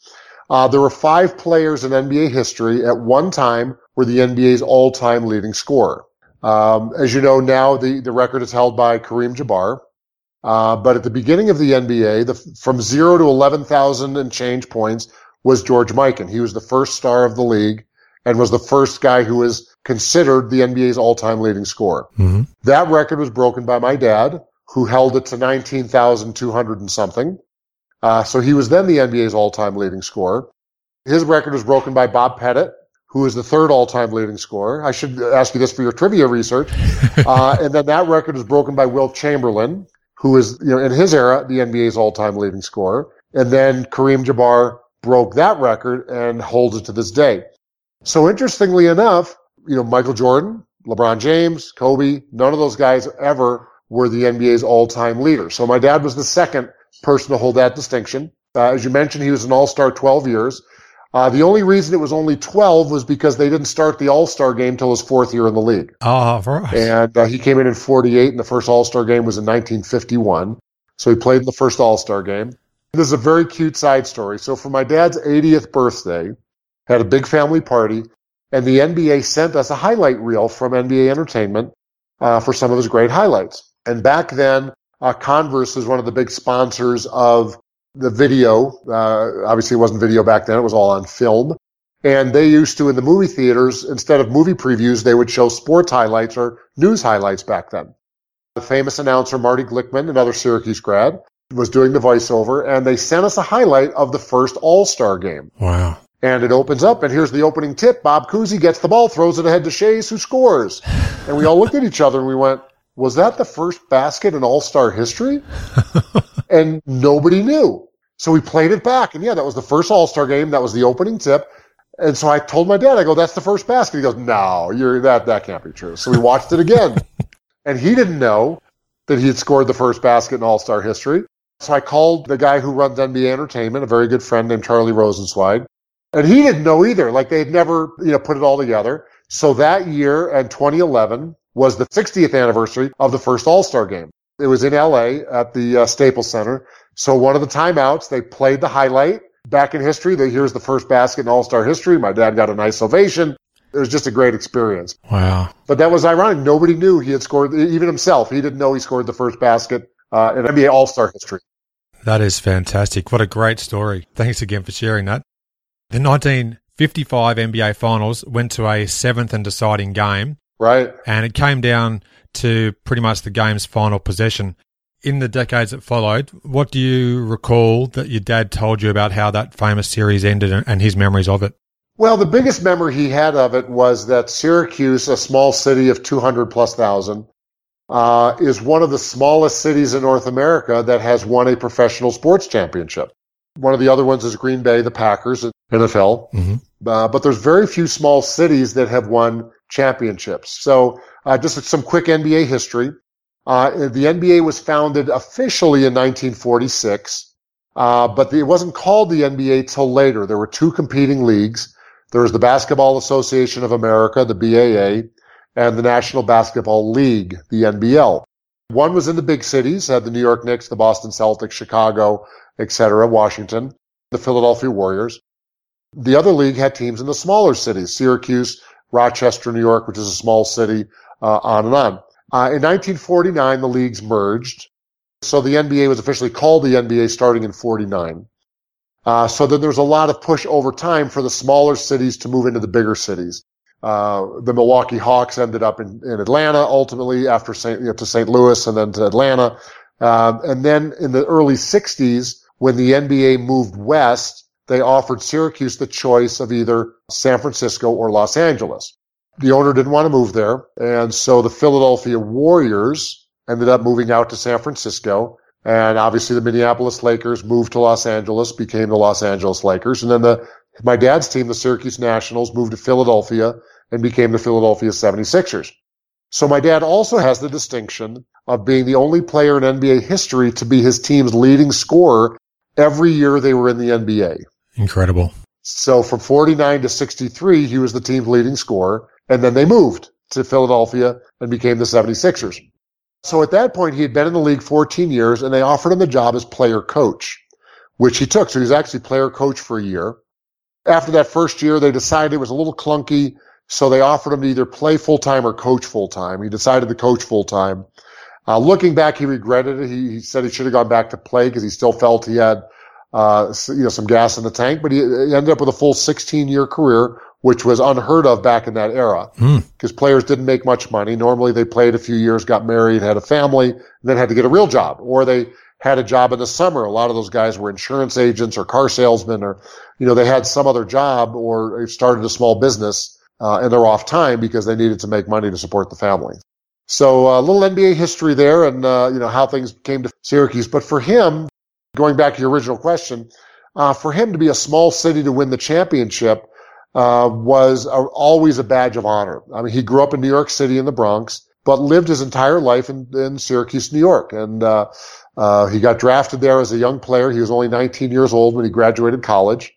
uh, there were five players in NBA history at one time were the NBA's all-time leading scorer. Um, as you know, now the, the record is held by Kareem Jabbar. Uh, but at the beginning of the NBA, the, from zero to 11,000 and change points was George Mikan. He was the first star of the league and was the first guy who was considered the NBA's all-time leading scorer. Mm-hmm. That record was broken by my dad, who held it to 19,200 and something. Uh, so he was then the NBA's all-time leading scorer. His record was broken by Bob Pettit, who is the third all-time leading scorer. I should ask you this for your trivia research. [LAUGHS] uh, and then that record was broken by Wilt Chamberlain, who is, you know, in his era, the NBA's all-time leading scorer. And then Kareem Jabbar broke that record and holds it to this day. So interestingly enough, you know, Michael Jordan, LeBron James, Kobe, none of those guys ever were the NBA's all-time leader. So my dad was the second person to hold that distinction. Uh, as you mentioned, he was an all-star 12 years. Uh, the only reason it was only 12 was because they didn't start the all-star game till his fourth year in the league. Oh, right. And uh, he came in in 48 and the first all-star game was in 1951. So he played in the first all-star game. This is a very cute side story. So for my dad's 80th birthday, had a big family party and the NBA sent us a highlight reel from NBA Entertainment uh, for some of his great highlights. And back then, uh, Converse was one of the big sponsors of the video. Uh, obviously, it wasn't video back then; it was all on film. And they used to, in the movie theaters, instead of movie previews, they would show sports highlights or news highlights back then. The famous announcer Marty Glickman, another Syracuse grad, was doing the voiceover, and they sent us a highlight of the first All Star game. Wow. And it opens up, and here's the opening tip. Bob Cousy gets the ball, throws it ahead to Schayes, who scores. And we all looked at each other and we went, was that the first basket in All-Star history? [LAUGHS] and nobody knew. So we played it back. And yeah, that was the first All-Star game. That was the opening tip. And so I told my dad, I go, that's the first basket. He goes, no, you're that, that can't be true. So we watched it again. [LAUGHS] and he didn't know that he had scored the first basket in All-Star history. So I called the guy who runs NBA Entertainment, a very good friend named Charlie Rosenzweig. And he didn't know either. Like they had never, you know, put it all together. So that year and 2011 was the 60th anniversary of the first All-Star game. It was in LA at the uh, Staples Center. So one of the timeouts, they played the highlight back in history. They, here's the first basket in All-Star history. My dad got a nice ovation. It was just a great experience. Wow. But that was ironic. Nobody knew he had scored, even himself. He didn't know he scored the first basket uh, in NBA All-Star history. That is fantastic. What a great story. Thanks again for sharing that. The 1955 NBA Finals went to a seventh and deciding game. Right. And it came down to pretty much the game's final possession. In the decades that followed, what do you recall that your dad told you about how that famous series ended and his memories of it? Well, the biggest memory he had of it was that Syracuse, a small city of 200 plus thousand, uh, is one of the smallest cities in North America that has won a professional sports championship. One of the other ones is Green Bay, the Packers, NFL. Mm-hmm. Uh, but there's very few small cities that have won championships. So uh, just some quick NBA history. Uh, the NBA was founded officially in 1946, uh, but it wasn't called the NBA till later. There were two competing leagues. There was the Basketball Association of America, the BAA, and the National Basketball League, the NBL. One was in the big cities, had the New York Knicks, the Boston Celtics, Chicago, etc., Washington, the Philadelphia Warriors. The other league had teams in the smaller cities, Syracuse, Rochester, New York, which is a small city, uh, on and on. Uh, in 1949, the leagues merged. So the NBA was officially called the NBA starting in 49. Uh, so then there's a lot of push over time for the smaller cities to move into the bigger cities. Uh, the Milwaukee Hawks ended up in, in Atlanta ultimately after St. You know, to St. Louis and then to Atlanta. Uh, and then in the early 60s, when the NBA moved west, they offered Syracuse the choice of either San Francisco or Los Angeles. The owner didn't want to move there. And so the Philadelphia Warriors ended up moving out to San Francisco. And obviously the Minneapolis Lakers moved to Los Angeles, became the Los Angeles Lakers. And then the, my dad's team, the Syracuse Nationals, moved to Philadelphia and became the Philadelphia 76ers. So my dad also has the distinction of being the only player in NBA history to be his team's leading scorer every year they were in the NBA. Incredible. So from 49 to 63, he was the team's leading scorer. And then they moved to Philadelphia and became the 76ers. So at that point, he had been in the league 14 years and they offered him the job as player coach, which he took. So he was actually player coach for a year. After that first year, they decided it was a little clunky. So they offered him to either play full time or coach full time. He decided to coach full time. Uh, looking back, he regretted it. He, he, said he should have gone back to play because he still felt he had, uh, you know, some gas in the tank, but he, he ended up with a full 16 year career, which was unheard of back in that era because mm. players didn't make much money. Normally they played a few years, got married, had a family, and then had to get a real job or they had a job in the summer. A lot of those guys were insurance agents or car salesmen or, you know, they had some other job or started a small business, uh, and they're off time because they needed to make money to support the family. So a uh, little NBA history there and, uh, you know, how things came to Syracuse. But for him, going back to your original question, uh, for him to be a small city to win the championship, uh, was a, always a badge of honor. I mean, he grew up in New York City in the Bronx, but lived his entire life in, in Syracuse, New York. And, uh, uh, he got drafted there as a young player. He was only 19 years old when he graduated college.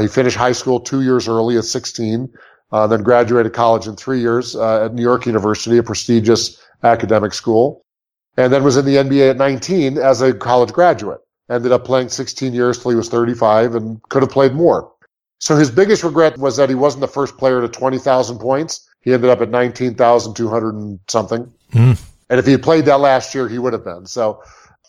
he finished high school two years early at 16 uh, then graduated college in three years uh, at New York University, a prestigious academic school, and then was in the NBA at 19 as a college graduate. Ended up playing 16 years till he was 35 and could have played more. So his biggest regret was that he wasn't the first player to 20,000 points. He ended up at 19,200 and something. Mm. And if he had played that last year, he would have been. So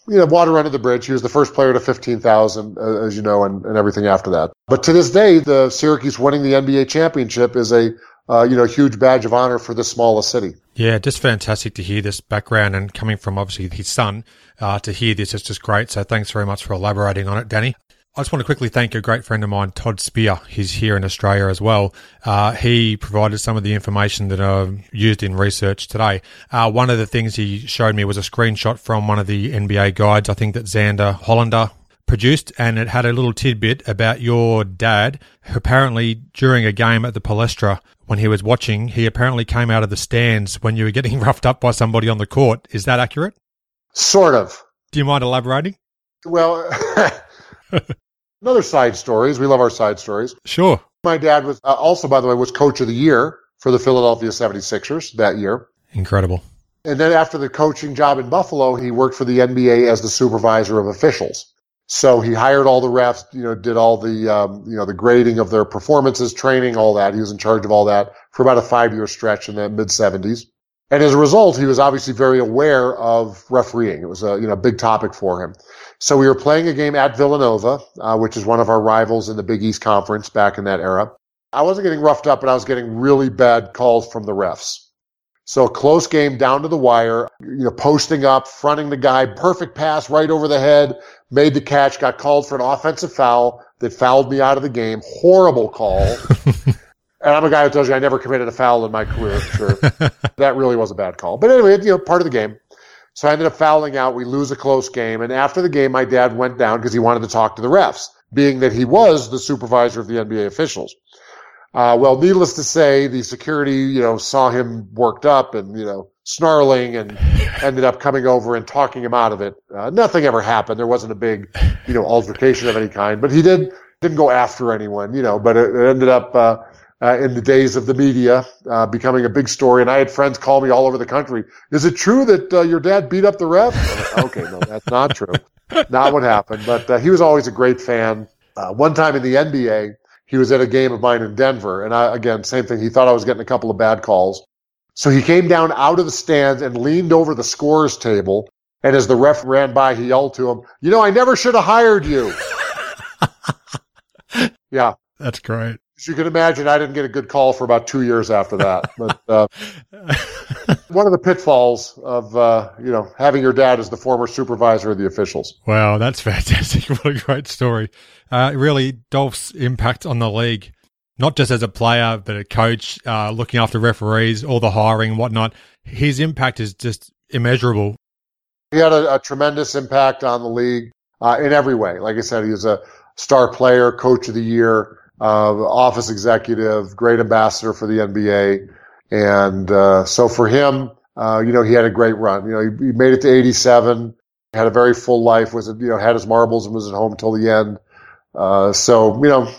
you know, water under the bridge. He was the first player to 15,000, uh, as you know, and, and everything after that. But to this day, the Syracuse winning the NBA championship is a, uh, you know, huge badge of honor for this smallest city. Yeah, just fantastic to hear this background and coming from obviously his son, uh, to hear this is just great. So thanks very much for elaborating on it, Danny. I just want to quickly thank a great friend of mine, Todd Spear. He's here in Australia as well. Uh, he provided some of the information that I've used in research today. Uh, one of the things he showed me was a screenshot from one of the NBA guides, I think that Zander Hollander produced, and it had a little tidbit about your dad. Apparently, during a game at the Palestra, when he was watching, he apparently came out of the stands when you were getting [LAUGHS] roughed up by somebody on the court. Is that accurate? Sort of. Do you mind elaborating? Well, [LAUGHS] Another side stories. We love our side stories. Sure. My dad was uh, also, by the way, was coach of the year for the Philadelphia 76ers that year. Incredible. And then after the coaching job in Buffalo, he worked for the NBA as the supervisor of officials. So he hired all the refs, you know, did all the, um, you know, the grading of their performances, training, all that. He was in charge of all that for about a five year stretch in the mid 70s. And as a result, he was obviously very aware of refereeing. It was a, you know, big topic for him. So we were playing a game at Villanova, uh, which is one of our rivals in the Big East Conference back in that era. I wasn't getting roughed up, but I was getting really bad calls from the refs. So a close game down to the wire, you know, posting up, fronting the guy, perfect pass right over the head, made the catch, got called for an offensive foul that fouled me out of the game. Horrible call. [LAUGHS] and I'm a guy who tells you I never committed a foul in my career. Sure. [LAUGHS] that really was a bad call. But anyway, you know, part of the game. So I ended up fouling out. We lose a close game. And after the game, my dad went down because he wanted to talk to the refs, being that he was the supervisor of the NBA officials. Uh, well, needless to say, the security, you know, saw him worked up and, you know, snarling and ended up coming over and talking him out of it. Uh, nothing ever happened. There wasn't a big, you know, altercation of any kind, but he did, didn't go after anyone, you know, but it, it ended up, uh, uh, in the days of the media, uh, becoming a big story. And I had friends call me all over the country. Is it true that uh, your dad beat up the ref? Okay, no, that's not true. not what happened. But he was always a great fan. One time in the NBA, he was at a game of mine in Denver. And I, again, same thing. He thought I was getting a couple of bad calls. So he came down out of the stands and leaned over the scores table. And as the ref ran by, he yelled to him, you know, I never should have hired you. [LAUGHS] yeah. That's great. As you can imagine, I didn't get a good call for about two years after that. But [LAUGHS] uh, one of the pitfalls of uh, you know having your dad as the former supervisor of the officials. Wow, that's [LAUGHS] fantastic! What a great story. Uh, really, Dolph's impact on the league, not just as a player, but a coach, uh, looking after referees, all the hiring, and whatnot. His impact is just immeasurable. He had a, a tremendous impact on the league uh, in every way. Like I said, he was a star player, coach of the year uh, office executive, great ambassador for the NBA. And, uh, so for him, uh, you know, he had a great run. You know, he, he, made it to 87, had a very full life, was, you know, had his marbles and was at home till the end. Uh, so, you know,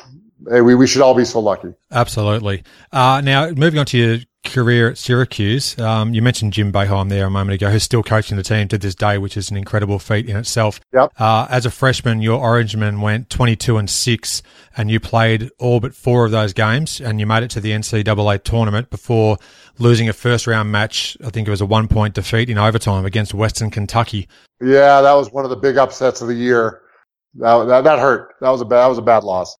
hey, we, we should all be so lucky. Absolutely. Uh, now moving on to your career at Syracuse. Um, you mentioned Jim Boeheim there a moment ago, who's still coaching the team to this day, which is an incredible feat in itself. Yep. Uh, as a freshman, your Orangemen went 22 and 6, and you played all but four of those games, and you made it to the NCAA tournament before losing a first round match. I think it was a one point defeat in overtime against Western Kentucky. Yeah, that was one of the big upsets of the year. That, that, that hurt. That was a bad, that was a bad loss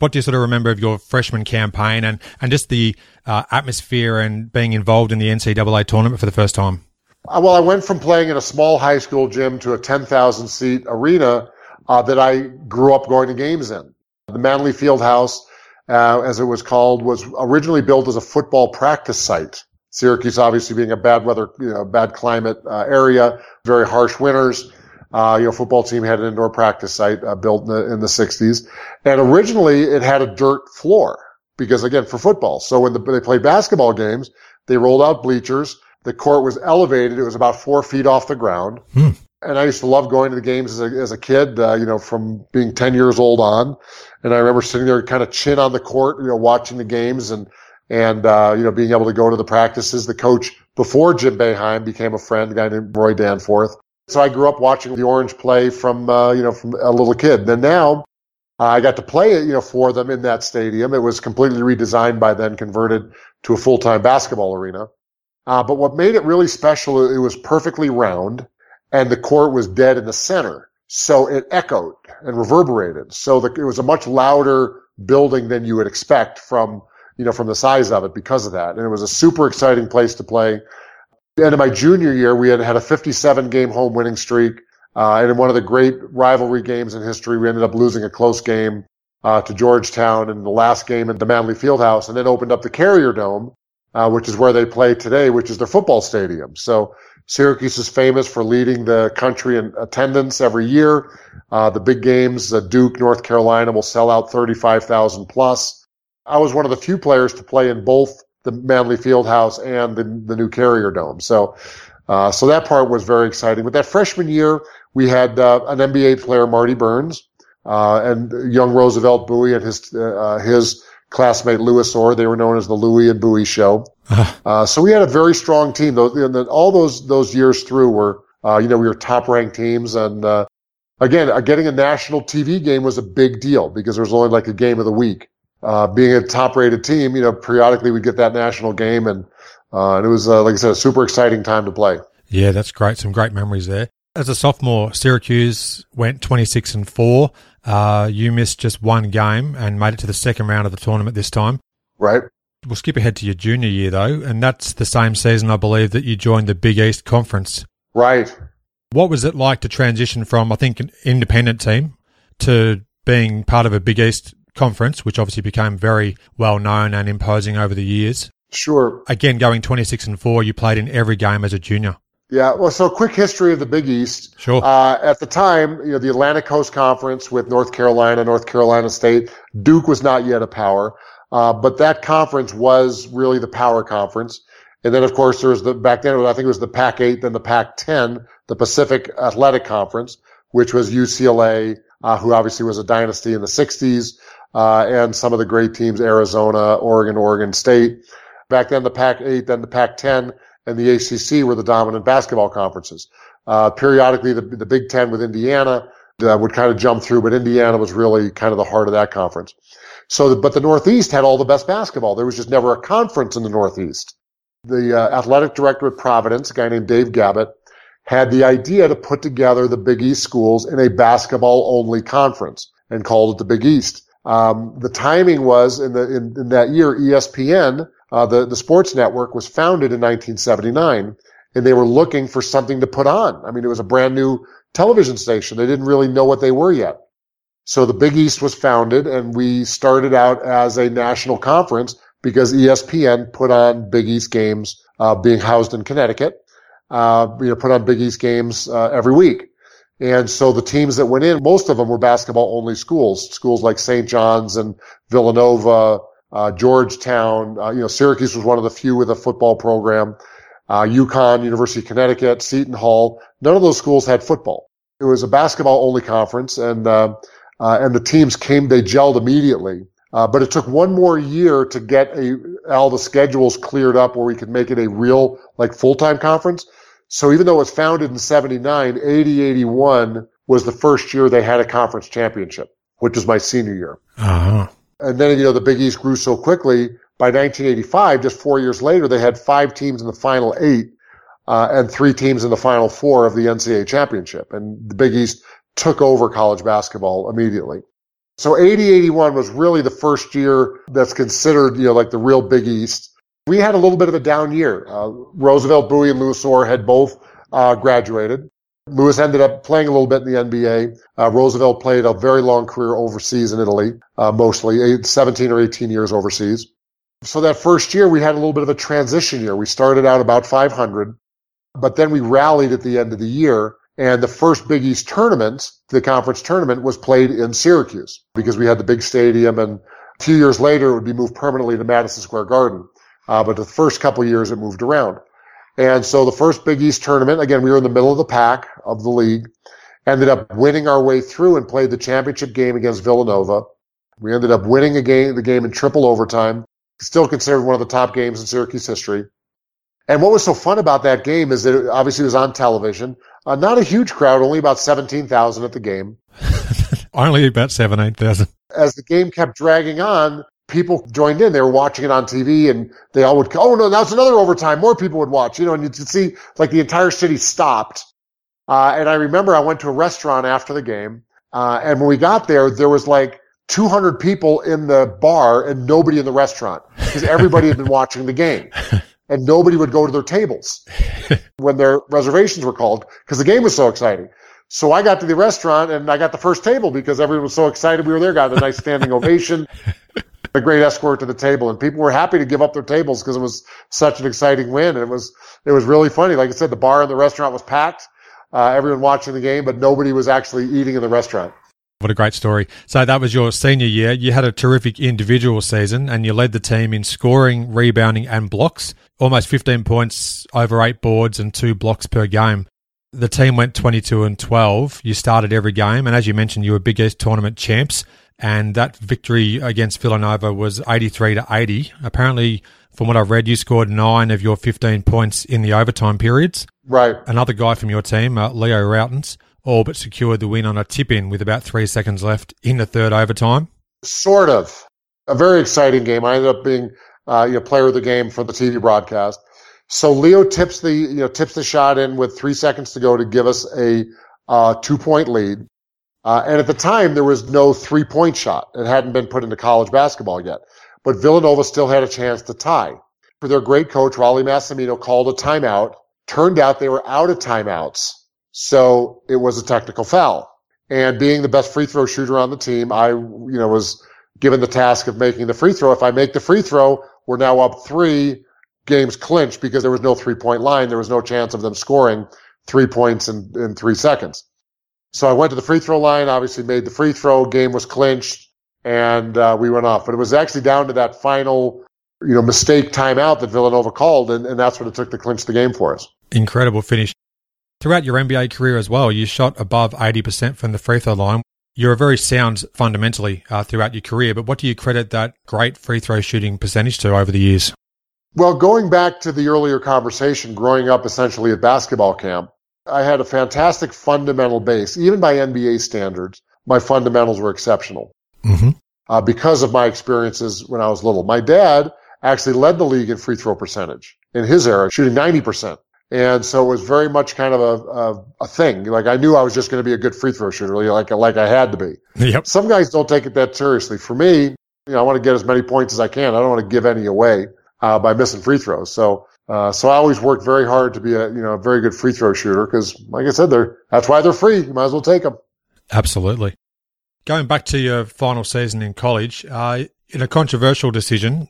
what do you sort of remember of your freshman campaign and, and just the uh, atmosphere and being involved in the NCAA tournament for the first time? Uh, well, I went from playing in a small high school gym to a 10,000 seat arena uh, that I grew up going to games in. The Manley Fieldhouse, uh, as it was called, was originally built as a football practice site. Syracuse, obviously being a bad weather, you know, bad climate uh, area, very harsh winters. Uh, you know, football team had an indoor practice site uh, built in the, in the 60s. And originally it had a dirt floor because again, for football. So when the, they played basketball games, they rolled out bleachers. The court was elevated. It was about four feet off the ground. Hmm. And I used to love going to the games as a, as a kid, uh, you know, from being 10 years old on. And I remember sitting there kind of chin on the court, you know, watching the games and, and, uh, you know, being able to go to the practices. The coach before Jim Boeheim became a friend, a guy named Roy Danforth. So I grew up watching the Orange play from, uh, you know, from a little kid. Then now uh, I got to play it, you know, for them in that stadium. It was completely redesigned by then, converted to a full-time basketball arena. Uh, but what made it really special, it was perfectly round and the court was dead in the center. So it echoed and reverberated. So the, it was a much louder building than you would expect from, you know, from the size of it because of that. And it was a super exciting place to play the end of my junior year, we had had a 57 game home winning streak. Uh, and in one of the great rivalry games in history, we ended up losing a close game uh, to Georgetown in the last game at the Manley Fieldhouse, and then opened up the Carrier Dome, uh, which is where they play today, which is their football stadium. So Syracuse is famous for leading the country in attendance every year. Uh, the big games, uh, Duke, North Carolina, will sell out 35,000 plus. I was one of the few players to play in both the Manley Fieldhouse and the, the new Carrier Dome. So, uh, so that part was very exciting. But that freshman year, we had uh, an NBA player, Marty Byrnes, uh, and young Roosevelt Bouie and his uh, his classmate Louis Orr. They were known as the Louis and Bouie Show. Uh, so we had a very strong team. Those, all those those years through were, uh, you know, we were top ranked teams, and again, getting a national TV game was a big deal because there was only like a game of the week uh, being a top rated team, you know, periodically we'd get that national game and, uh, and it was, uh, like I said, a super exciting time to play. Yeah, that's great. Some great memories there. As a sophomore, Syracuse went 26 and 4. Uh, you missed just one game and made it to the second round of the tournament this time. Right. We'll skip ahead to your junior year though, and that's the same season, I believe, that you joined the Big East Conference. Right. What was it like to transition from, I think, an independent team to being part of a Big East conference, which obviously became very well known and imposing over the years. Sure. Again, going 26 and 4, you played in every game as a junior. Yeah, well, so quick history of the Big East. Sure. Uh, at the time, you know, the Atlantic Coast Conference with North Carolina, North Carolina State, Duke was not yet a power, uh, but that conference was really the power conference. And then, of course, there was the back then. I think it was the Pac-8, then the Pac-10, the Pacific Athletic Conference, which was UCLA, uh, who obviously was a dynasty in the '60s uh, and some of the great teams, Arizona, Oregon, Oregon State. Back then, the Pac-8, then the Pac-10, and the ACC were the dominant basketball conferences. Uh, periodically, the, the Big Ten with Indiana uh, would kind of jump through, but Indiana was really kind of the heart of that conference. So, but the Northeast had all the best basketball. There was just never a conference in the Northeast. The uh, athletic director at Providence, a guy named Dave Gavitt, had the idea to put together the Big East schools in a basketball only conference and called it the Big East. Um, the timing was in the in, in that year, ESPN, uh, the the sports network, was founded in 1979, and they were looking for something to put on. I mean, it was a brand new television station. They didn't really know what they were yet. So the Big East was founded, and we started out as a national conference because ESPN put on Big East games, uh, being housed in Connecticut. Uh, you know, put on Big East games uh, every week. And so the teams that went in, most of them were basketball only schools, schools like St. John's and Villanova, uh, Georgetown. Uh, you know, Syracuse was one of the few with a football program. Uh, UConn, University of Connecticut, Seton Hall. None of those schools had football. It was a basketball only conference and, uh, uh, and the teams came, they gelled immediately. Uh, but it took one more year to get a, all the schedules cleared up where we could make it a real, like full-time conference. So even though it was founded in 79, 80, 81 was the first year they had a conference championship, which was my senior year. Uh-huh. And then, you know, the Big East grew so quickly. By 1985, just four years later, they had five teams in the final eight, uh, and three teams in the final four of the NCAA championship. And the Big East took over college basketball immediately. So 80, 81 was really the first year that's considered, you know, like the real Big East we had a little bit of a down year. Uh, Roosevelt, Bouie, and Louis Orr had both uh, graduated. Louis ended up playing a little bit in the NBA. Uh, Roosevelt played a very long career overseas in Italy, uh, mostly 17 or 18 years overseas. So that first year, we had a little bit of a transition year. We started out about 500, but then we rallied at the end of the year. And the first Big East tournament, the conference tournament, was played in Syracuse because we had the big stadium. And a few years later, it would be moved permanently to Madison Square Garden. Uh, but the first couple years it moved around. And so the first Big East tournament, again, we were in the middle of the pack of the league, ended up winning our way through and played the championship game against Villanova. We ended up winning a game, the game in triple overtime, still considered one of the top games in Syracuse history. And what was so fun about that game is that it obviously was on television. Uh, not a huge crowd, only about 17,000 at the game. [LAUGHS] only about 17,000. As the game kept dragging on, people joined in. They were watching it on TV and they all would, oh no, that's another overtime. More people would watch, you know, and you could see like the entire city stopped. Uh, and I remember I went to a restaurant after the game. Uh, and when we got there, there was like 200 people in the bar and nobody in the restaurant because everybody had been [LAUGHS] watching the game and nobody would go to their tables [LAUGHS] when their reservations were called because the game was so exciting. So I got to the restaurant and I got the first table because everyone was so excited we were there, got a nice standing ovation [LAUGHS] a great escort to the table, and people were happy to give up their tables because it was such an exciting win. And it was it was really funny. Like I said, the bar in the restaurant was packed, uh, everyone watching the game, but nobody was actually eating in the restaurant. What a great story. So that was your senior year. You had a terrific individual season and you led the team in scoring, rebounding and blocks. Almost 15 points over eight boards and two blocks per game. The team went 22 and 12. You started every game. And as you mentioned, you were Big tournament champs and that victory against Villanova was 83 to 80. Apparently, from what I've read, you scored nine of your 15 points in the overtime periods. Right. Another guy from your team, uh, Leo Rautins, all but secured the win on a tip in with about three seconds left in the third overtime. Sort of. A very exciting game. I ended up being uh, you know, player of the game for the TV broadcast. So Leo tips the you know tips the shot in with three seconds to go to give us a uh, two point lead. Uh, and at the time, there was no three point shot. It hadn't been put into college basketball yet. But Villanova still had a chance to tie. For their great coach, Rollie Massimino called a timeout. Turned out they were out of timeouts. So it was a technical foul. And being the best free throw shooter on the team, I, you know, was given the task of making the free throw. If I make the free throw, we're now up three games clinched because there was no three point line. There was no chance of them scoring three points in, in three seconds. So I went to the free throw line, obviously made the free throw, game was clinched, and uh, we went off. But it was actually down to that final, you know, mistake timeout that Villanova called, and, and that's what it took to clinch the game for us. Incredible finish. Throughout your NBA career as well, you shot above 80% from the free throw line. You're a very sound fundamentally uh, throughout your career, but what do you credit that great free throw shooting percentage to over the years? Well, going back to the earlier conversation, growing up essentially at basketball camp, I had a fantastic fundamental base. Even by NBA standards, my fundamentals were exceptional. Mm-hmm. uh, because of my experiences when I was little. My dad actually led the league in free throw percentage in his era, shooting 90%. And so it was very much kind of a, a, a thing. Like I knew I was just going to be a good free throw shooter, like, like I had to be. Yep. Some guys don't take it that seriously. For me, you know, I want to get as many points as I can. I don't want to give any away, uh, by missing free throws. So, uh, so I always worked very hard to be a, you know, a very good free throw shooter because, like I said, they're, that's why they're free. You might as well take them. Absolutely. Going back to your final season in college, uh, in a controversial decision,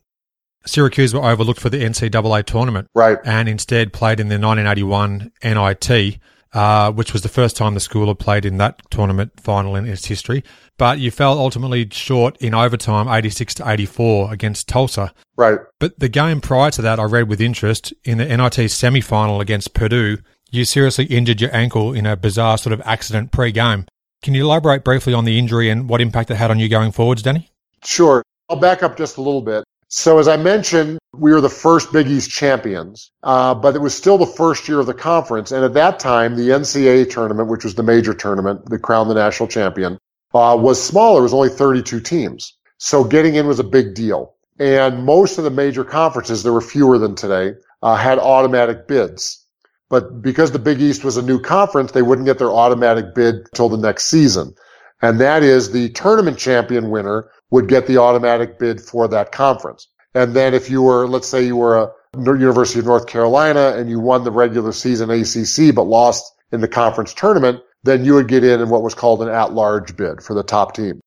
Syracuse were overlooked for the NCAA tournament. Right. And instead played in the 1981 NIT, uh, which was the first time the school had played in that tournament final in its history. But you fell ultimately short in overtime, 86 to 84 against Tulsa. Right. But the game prior to that, I read with interest in the NIT semi-final against Purdue. You seriously injured your ankle in a bizarre sort of accident pre-game. Can you elaborate briefly on the injury and what impact it had on you going forwards, Danny? Sure. I'll back up just a little bit. So as I mentioned, we were the first Big East champions, uh, but it was still the first year of the conference. And at that time, the NCAA tournament, which was the major tournament that crowned the national champion, uh, was smaller. It was only 32 teams. So getting in was a big deal. And most of the major conferences, there were fewer than today, uh, had automatic bids. But because the Big East was a new conference, they wouldn't get their automatic bid until the next season. And that is the tournament champion winner would get the automatic bid for that conference. And then if you were, let's say you were a University of North Carolina and you won the regular season ACC but lost in the conference tournament, then you would get in in what was called an at-large bid for the top team.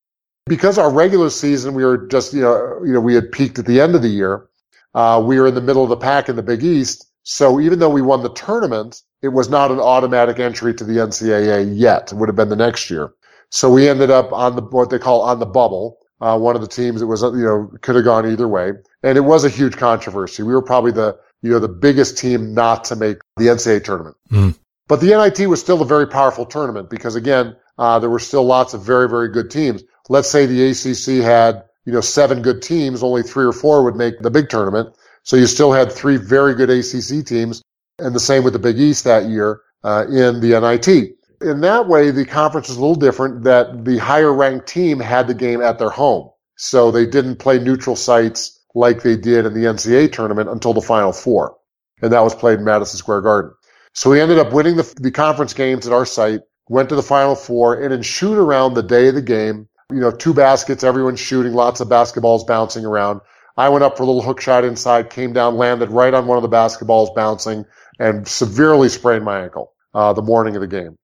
Because our regular season, we were just, you know, you know, we had peaked at the end of the year. Uh, we were in the middle of the pack in the Big East. So even though we won the tournament, it was not an automatic entry to the NCAA yet. It would have been the next year. So we ended up on the, what they call on the bubble. Uh, one of the teams that was, you know, could have gone either way. And it was a huge controversy. We were probably the, you know, the biggest team not to make the NCAA tournament. Mm. But the NIT was still a very powerful tournament because again, uh, there were still lots of very, very good teams. Let's say the ACC had, you know, seven good teams, only three or four would make the big tournament. So you still had three very good ACC teams and the same with the Big East that year, uh, in the NIT. In that way, the conference was a little different that the higher ranked team had the game at their home. So they didn't play neutral sites like they did in the NCAA tournament until the final four. And that was played in Madison Square Garden. So we ended up winning the, the conference games at our site, went to the final four and in shoot around the day of the game, you know, two baskets, everyone's shooting, lots of basketballs bouncing around. I went up for a little hook shot inside, came down, landed right on one of the basketballs bouncing and severely sprained my ankle, uh, the morning of the game.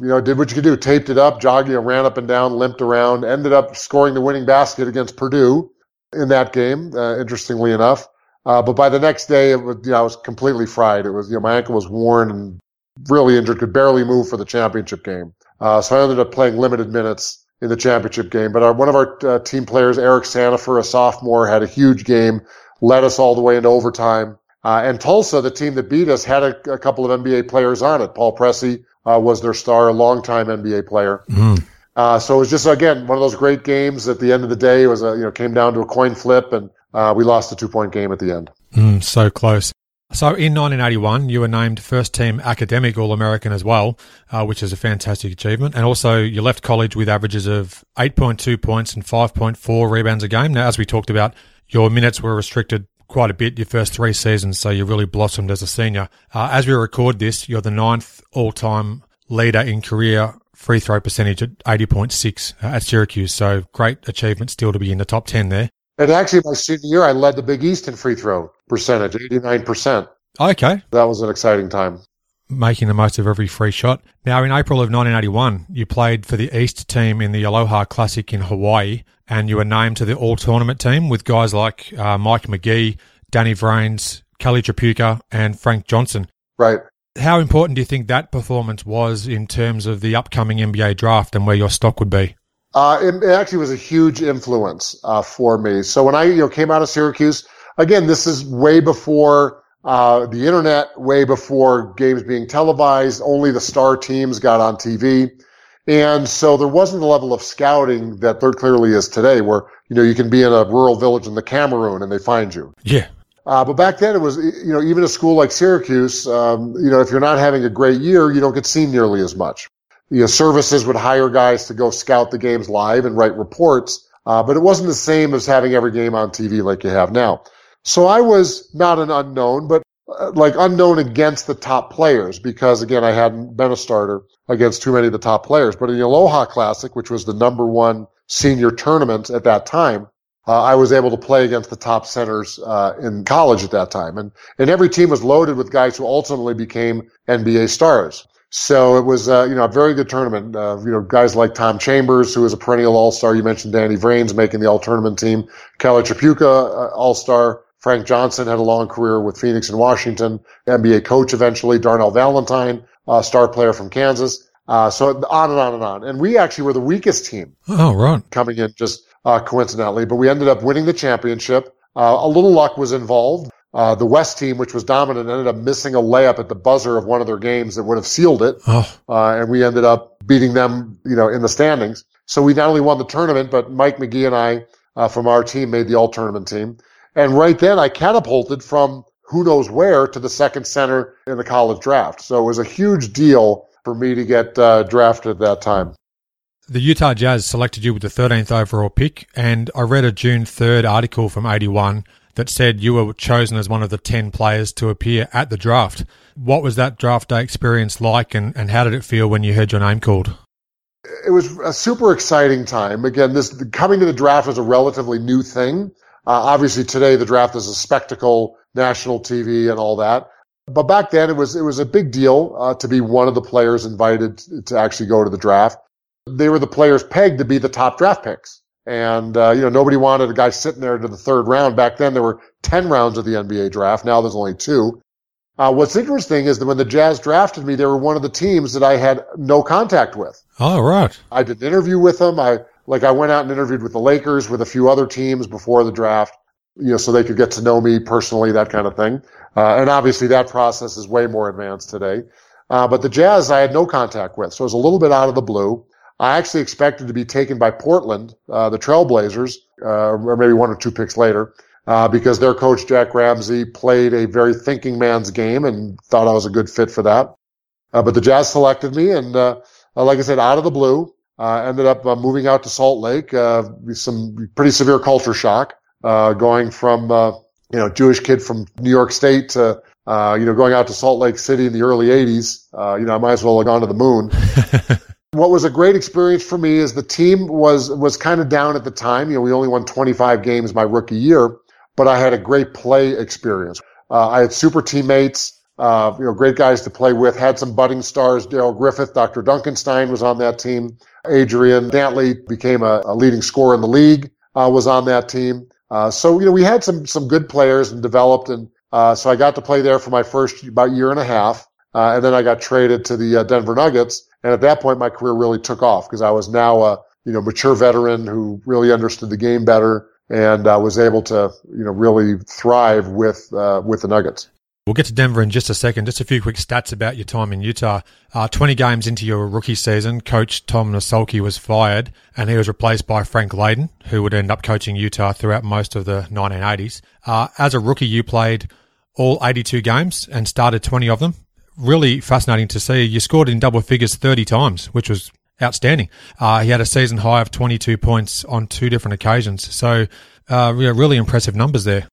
You know, did what you could do, taped it up, jogged, you know, ran up and down, limped around, ended up scoring the winning basket against Purdue in that game, uh, interestingly enough. Uh, but by the next day, it was, you know, I was completely fried. It was, you know, my ankle was worn and really injured, could barely move for the championship game. Uh, so I ended up playing limited minutes in the championship game. But our, one of our uh, team players, Eric Santifer, a sophomore, had a huge game, led us all the way into overtime. Uh, and Tulsa, the team that beat us, had a, a couple of NBA players on it. Paul Pressey uh, was their star, a longtime NBA player. Mm. Uh, so it was just again one of those great games. At the end of the day, it was a you know came down to a coin flip, and uh, we lost a two point game at the end. Mm, so close. So in 1981, you were named first team academic All American as well, uh, which is a fantastic achievement. And also, you left college with averages of 8.2 points and 5.4 rebounds a game. Now, as we talked about, your minutes were restricted quite a bit your first three seasons, so you really blossomed as a senior. Uh, as we record this, you're the ninth all time leader in career free throw percentage at 80.6 at Syracuse. So great achievement still to be in the top 10 there. And actually, my senior year, I led the Big East in free throw percentage, 89%. Okay. That was an exciting time. Making the most of every free shot. Now, in April of 1981, you played for the East team in the Aloha Classic in Hawaii, and you were named to the all tournament team with guys like uh, Mike McGee, Danny Vranes, Kelly Tripucka, and Frank Johnson. Right. How important do you think that performance was in terms of the upcoming NBA draft and where your stock would be? Uh, it, it, actually was a huge influence uh, for me. So when I you know came out of Syracuse, again, this is way before uh, the internet, way before games being televised. Only the star teams got on TV, and so there wasn't the level of scouting that there clearly is today, where you know you can be in a rural village in the Cameroon and they find you. Yeah. Uh, but back then it was, you know, even a school like Syracuse, um, you know, if you're not having a great year, you don't get seen nearly as much you know, services would hire guys to go scout the games live and write reports Uh, but it wasn't the same as having every game on TV like you have now. So I was not an unknown, but uh, like unknown against the top players because again, I hadn't been a starter against too many of the top players. But in the Aloha Classic, which was the number one senior tournament at that time, uh, I was able to play against the top centers uh, in college at that time, and and every team was loaded with guys who ultimately became NBA stars. So it was, uh, you know, a very good tournament. Uh, you know, guys like Tom Chambers, who was a perennial All-Star. You mentioned Danny Vranes making the All-Tournament team. Kelly Tripucka, uh, All-Star. Frank Johnson had a long career with Phoenix and Washington. NBA coach eventually. Darnell Valentine, uh, star player from Kansas. Uh, so on and on and on. And we actually were the weakest team. Oh, right. Coming in just uh, coincidentally, but we ended up winning the championship. Uh, a little luck was involved. Uh, the West team, which was dominant, ended up missing a layup at the buzzer of one of their games that would have sealed it. Oh. Uh, and we ended up beating them, you know, in the standings. So we not only won the tournament, but Mike McGee and I, uh, from our team made the all tournament team. And right then I catapulted from who knows where to the second center in the college draft. So it was a huge deal for me to get uh, drafted at that time. The Utah Jazz selected you with the 13th overall pick, and I read a June 3rd article from 81 that said you were chosen as one of the 10 players to appear at the draft. What was that draft day experience like, and, and how did it feel when you heard your name called? It was a super exciting time. Again, this coming to the draft was a relatively new thing. Uh, obviously, today the draft is a spectacle, national TV, and all that. But back then, it was it was a big deal uh, to be one of the players invited to actually go to the draft. They were the players pegged to be the top draft picks. And, uh, you know, nobody wanted a guy sitting there to the third round. Back then there were 10 rounds of the NBA draft. Now there's only two. Uh, what's interesting is that when the Jazz drafted me, they were one of the teams that I had no contact with. All right. I did an interview with them. I, like, I went out and interviewed with the Lakers, with a few other teams before the draft, you know, so they could get to know me personally, that kind of thing. Uh, and obviously that process is way more advanced today. Uh, but the Jazz I had no contact with. So it was a little bit out of the blue. I actually expected to be taken by Portland, uh, the Trailblazers, uh, or maybe one or two picks later, uh, because their coach Jack Ramsay played a very thinking man's game and thought I was a good fit for that. Uh, but the Jazz selected me, and like I said, out of the blue, Uh, ended up uh, moving out to Salt Lake. Uh some pretty severe culture shock, uh, going from you know Jewish kid from New York State to you know going out to Salt Lake City in the early '80s. you know, I might as well have gone to the moon. [LAUGHS] what was a great experience for me is the team was was kind of down at the time. You know, we only won 25 games my rookie year, but I had a great play experience. Uh, I had super teammates, uh, you know, great guys to play with. Had some budding stars. Darrell Griffith, Dr. Dunkenstein was on that team. Adrian Dantley became a, a leading scorer in the league. Uh, was on that team. Uh, so you know, we had some some good players and developed, and uh, so I got to play there for my first about year and a half. Uh, and then I got traded to the uh, Denver Nuggets. And at that point, my career really took off because I was now a, you know, mature veteran who really understood the game better and uh, was able to, you know, really thrive with, uh, with the Nuggets. We'll get to Denver in just a second. Just a few quick stats about your time in Utah. Uh, 20 games into your rookie season, coach Tom Nissalke was fired and he was replaced by Frank Layden, who would end up coaching Utah throughout most of the 1980s. Uh, as a rookie, you played all 82 games and started 20 of them really fascinating to see. You scored in double figures 30 times, which was outstanding. Uh, he had a season high of 22 points on two different occasions. So, uh, really impressive numbers there.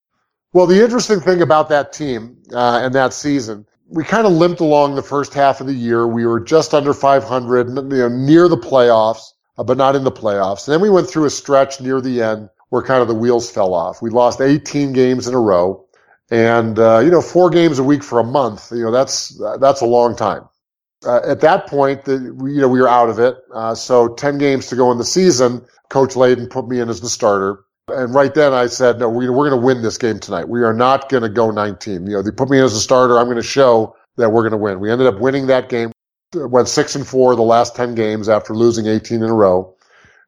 Well, the interesting thing about that team uh, and that season, we kind of limped along the first half of the year. We were just under 500, you know, near the playoffs, uh, but not in the playoffs. And then we went through a stretch near the end where kind of the wheels fell off. We lost 18 games in a row. And, uh, you know, four games a week for a month, you know, that's, that's a long time. Uh, at that point, the, we, you know, we were out of it. Uh, so 10 games to go in the season, Coach Layden put me in as the starter. And right then I said, no, we, we're going to win this game tonight. We are not going to go 19. You know, they put me in as a starter. I'm going to show that we're going to win. We ended up winning that game. Went six and four the last 10 games after losing 18 in a row.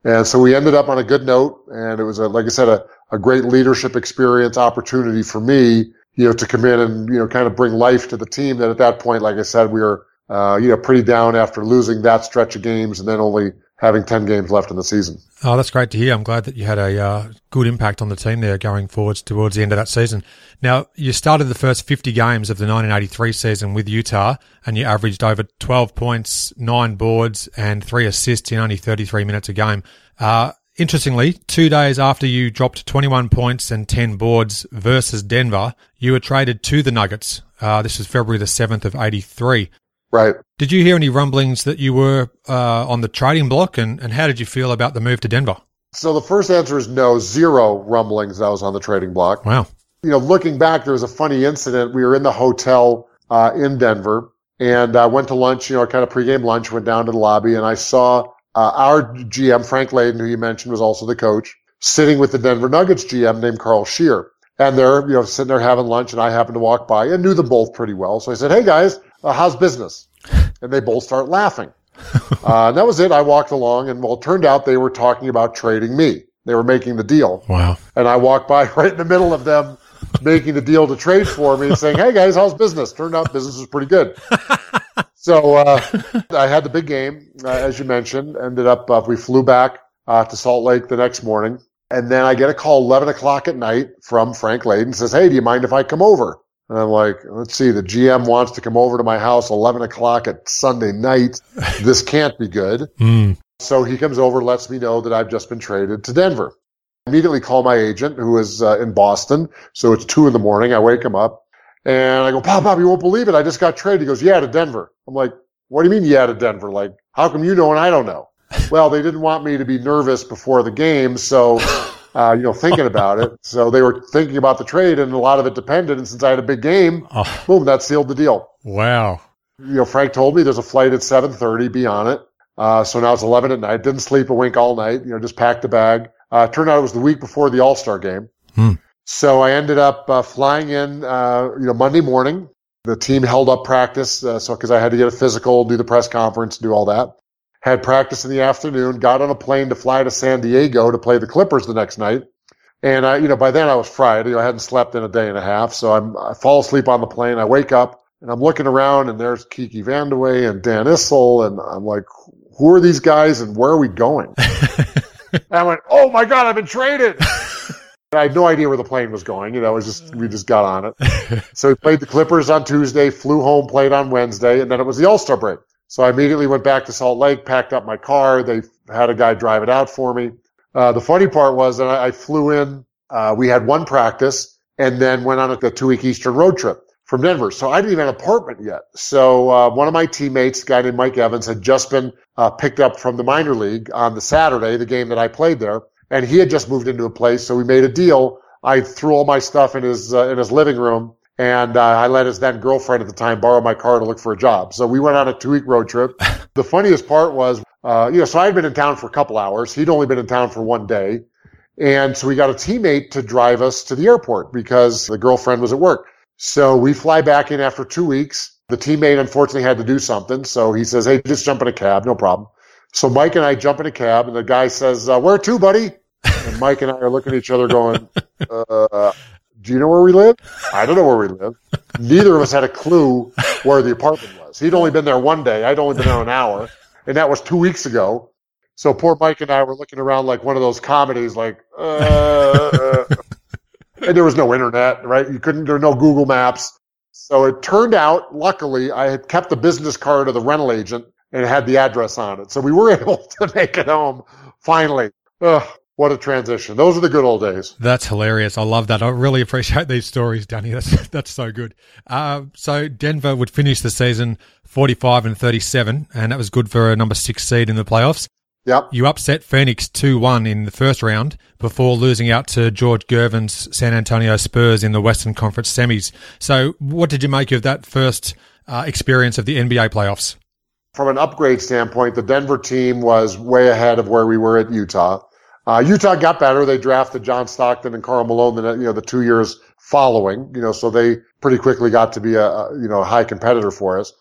And so we ended up on a good note. And it was a, like I said, a, a great leadership experience opportunity for me, you know, to come in and, you know, kind of bring life to the team that at that point, like I said, we were, uh, you know, pretty down after losing that stretch of games and then only having 10 games left in the season. Oh, that's great to hear. I'm glad that you had a uh, good impact on the team there going forwards towards the end of that season. Now, you started the first 50 games of the 1983 season with Utah and you averaged over 12 points, nine boards and three assists in only 33 minutes a game. Uh, interestingly, two days after you dropped 21 points and 10 boards versus Denver, you were traded to the Nuggets. Uh, this was February the 7th of 83. Right. Did you hear any rumblings that you were uh, on the trading block, and, and how did you feel about the move to Denver? So the first answer is no, zero rumblings that I was on the trading block. Wow. You know, looking back, there was a funny incident. We were in the hotel uh, in Denver and I went to lunch, you know, kind of pregame lunch, went down to the lobby and I saw uh, our GM, Frank Layden, who you mentioned was also the coach, sitting with the Denver Nuggets GM named Carl Scheer. And they're, you know, sitting there having lunch and I happened to walk by and knew them both pretty well. So I said, Hey guys, uh, how's business? And they both start laughing. [LAUGHS] Uh, and that was it. I walked along and well, it turned out they were talking about trading me. They were making the deal. Wow. And I walked by [LAUGHS] right in the middle of them making the deal to trade for me and saying, Hey guys, how's business? Turned out business was pretty good. [LAUGHS] so, uh, I had the big game, uh, as you mentioned, ended up, uh, we flew back, uh, to Salt Lake the next morning. And then I get a call 11 o'clock at night from Frank Layden says, Hey, do you mind if I come over? And I'm like, let's see, the GM wants to come over to my house 11 o'clock at Sunday night. [LAUGHS] This can't be good. Mm. So he comes over, lets me know that I've just been traded to Denver. Immediately call my agent who is uh, in Boston. So it's two in the morning. I wake him up and I go, Pop, Pop, you won't believe it. I just got traded. He goes, yeah, to Denver. I'm like, what do you mean, yeah, to Denver? Like, how come you know and I don't know? well, they didn't want me to be nervous before the game. So, [LAUGHS] uh, you know, thinking about it. So they were thinking about the trade and a lot of it depended. And since I had a big game, Oh, boom, that sealed the deal. wow. You know, Frank told me there's a flight at 7.30, be on it. Uh, so now it's 11 at night. Didn't sleep a wink all night. You know, just packed a bag. Uh, turned out it was the week before the All-Star game. Hmm. So I ended up uh, flying in, uh, you know, Monday morning. The team held up practice, uh, so because I had to get a physical, do the press conference, do all that. Had practice in the afternoon. Got on a plane to fly to San Diego to play the Clippers the next night. And I, you know, by then I was fried. You know, I hadn't slept in a day and a half, so I'm, I fall asleep on the plane. I wake up and I'm looking around, and there's Kiki Vandeweghe and Dan Issel, and I'm like, who are these guys, and where are we going? [LAUGHS] And I went, oh my God, I've been traded. I had no idea where the plane was going. You know, it was just, we just got on it. [LAUGHS] so we played the Clippers on Tuesday, flew home, played on Wednesday, and then it was the All-Star break. So I immediately went back to Salt Lake, packed up my car. They had a guy drive it out for me. Uh, the funny part was that I, I flew in, uh, we had one practice and then went on a two week Eastern road trip from Denver. So I didn't even have an apartment yet. So, uh, one of my teammates, a guy named Mike Evans, had just been, uh, picked up from the minor league on the Saturday, the game that I played there. And he had just moved into a place. So we made a deal. I threw all my stuff in his, uh, in his living room. And, uh, I let his then girlfriend at the time borrow my car to look for a job. So we went on a two week road trip. [LAUGHS] the funniest part was, uh, you know, so I had been in town for a couple hours. He'd only been in town for one day. And so we got a teammate to drive us to the airport because the girlfriend was at work. So we fly back in after two weeks. The teammate unfortunately had to do something. So he says, Hey, just jump in a cab. No problem. So Mike and I jump in a cab and the guy says, uh, where to, buddy? And Mike and I are looking at each other going, [LAUGHS] uh, do you know where we live? I don't know where we live. Neither of us had a clue where the apartment was. He'd only been there one day. I'd only been there an hour and that was two weeks ago. So poor Mike and I were looking around like one of those comedies, like, uh, and there was no internet, right? You couldn't, there were no Google Maps. So it turned out, luckily, I had kept the business card of the rental agent and had the address on it. So we were [LAUGHS] able to make it home finally. Ugh, what a transition. Those are the good old days. That's hilarious. I love that. I really appreciate these stories, Danny. That's [LAUGHS] that's so good. Uh, so Denver would finish the season 45 and 37, and that was good for a number six seed in the playoffs. Yep. You upset Phoenix 2-1 in the first round before losing out to George Gervin's San Antonio Spurs in the Western Conference semis. So what did you make of that first uh, experience of the NBA playoffs? From an upgrade standpoint, the Denver team was way ahead of where we were at Utah. Uh, Utah got better. They drafted John Stockton and Karl Malone, the, you know, the two years following, you know, so they pretty quickly got to be a, a you know, a high competitor for us.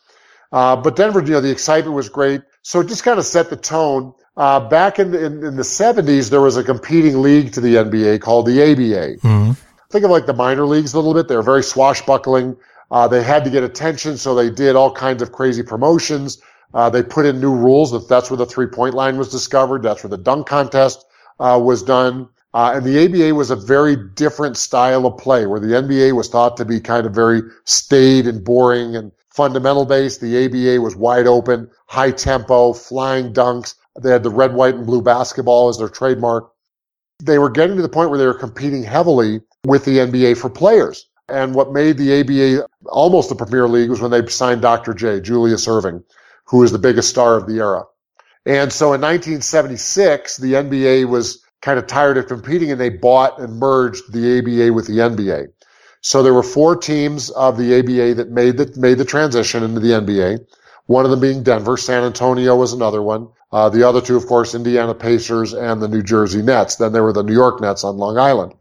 Uh, but Denver, you know, the excitement was great. So it just kind of set the tone. Uh, back in the, in, in, the 70s, there was a competing league to the NBA called the ABA. Mm-hmm. Think of like the minor leagues a little bit. They were very swashbuckling. Uh, they had to get attention, so they did all kinds of crazy promotions. Uh, they put in new rules. That that's where the three point line was discovered. That's where the dunk contest uh, was done. Uh, and the ABA was a very different style of play, where the NBA was thought to be kind of very staid and boring and fundamental based. The ABA was wide open, high tempo, flying dunks, They had the red, white, and blue basketball as their trademark. They were getting to the point where they were competing heavily with the NBA for players. And what made the ABA almost the Premier League was when they signed Dr. J, Julius Erving, who was the biggest star of the era. And so in 1976, the NBA was kind of tired of competing and they bought and merged the ABA with the NBA. So there were four teams of the ABA that made the, made the transition into the NBA. One of them being Denver. San Antonio was another one. Uh, the other two, of course, Indiana Pacers and the New Jersey Nets. Then there were the New York Nets on Long Island.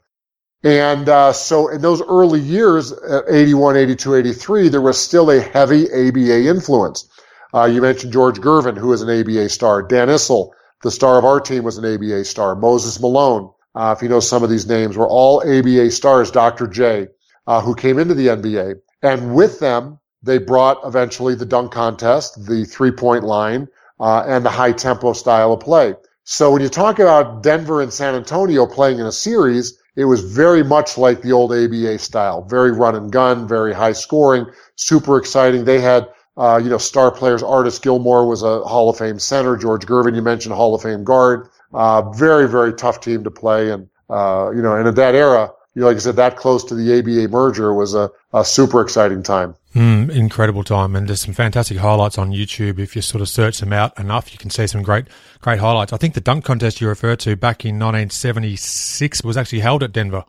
And uh, so in those early years, uh, 81, 82, 83, there was still a heavy ABA influence. Uh, you mentioned George Gervin, who was an ABA star. Dan Issel, the star of our team, was an ABA star. Moses Malone, uh, if you know some of these names, were all ABA stars. Dr. J, uh, who came into the NBA. And with them, they brought eventually the dunk contest, the three-point line, uh, and the high tempo style of play. So when you talk about Denver and San Antonio playing in a series, it was very much like the old ABA style, very run and gun, very high scoring, super exciting. They had, uh, you know, star players. Artis Gilmore was a Hall of Fame center. George Gervin, you mentioned Hall of Fame guard. Uh, very, very tough team to play. And, uh, you know, and at that era, you know, like I said, that close to the ABA merger was a, a super exciting time. Mm, incredible time, and there's some fantastic highlights on YouTube. If you sort of search them out enough, you can see some great, great highlights. I think the dunk contest you referred to back in 1976 was actually held at Denver.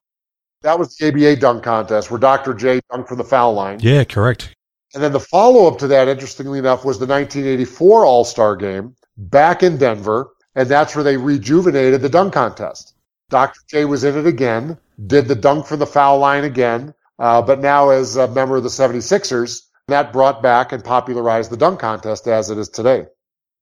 That was the ABA dunk contest where Dr. J dunked from the foul line. Yeah, correct. And then the follow up to that, interestingly enough, was the 1984 All Star game back in Denver, and that's where they rejuvenated the dunk contest. Dr. J was in it again, did the dunk from the foul line again, uh, but now as a member of the 76ers, that brought back and popularized the dunk contest as it is today.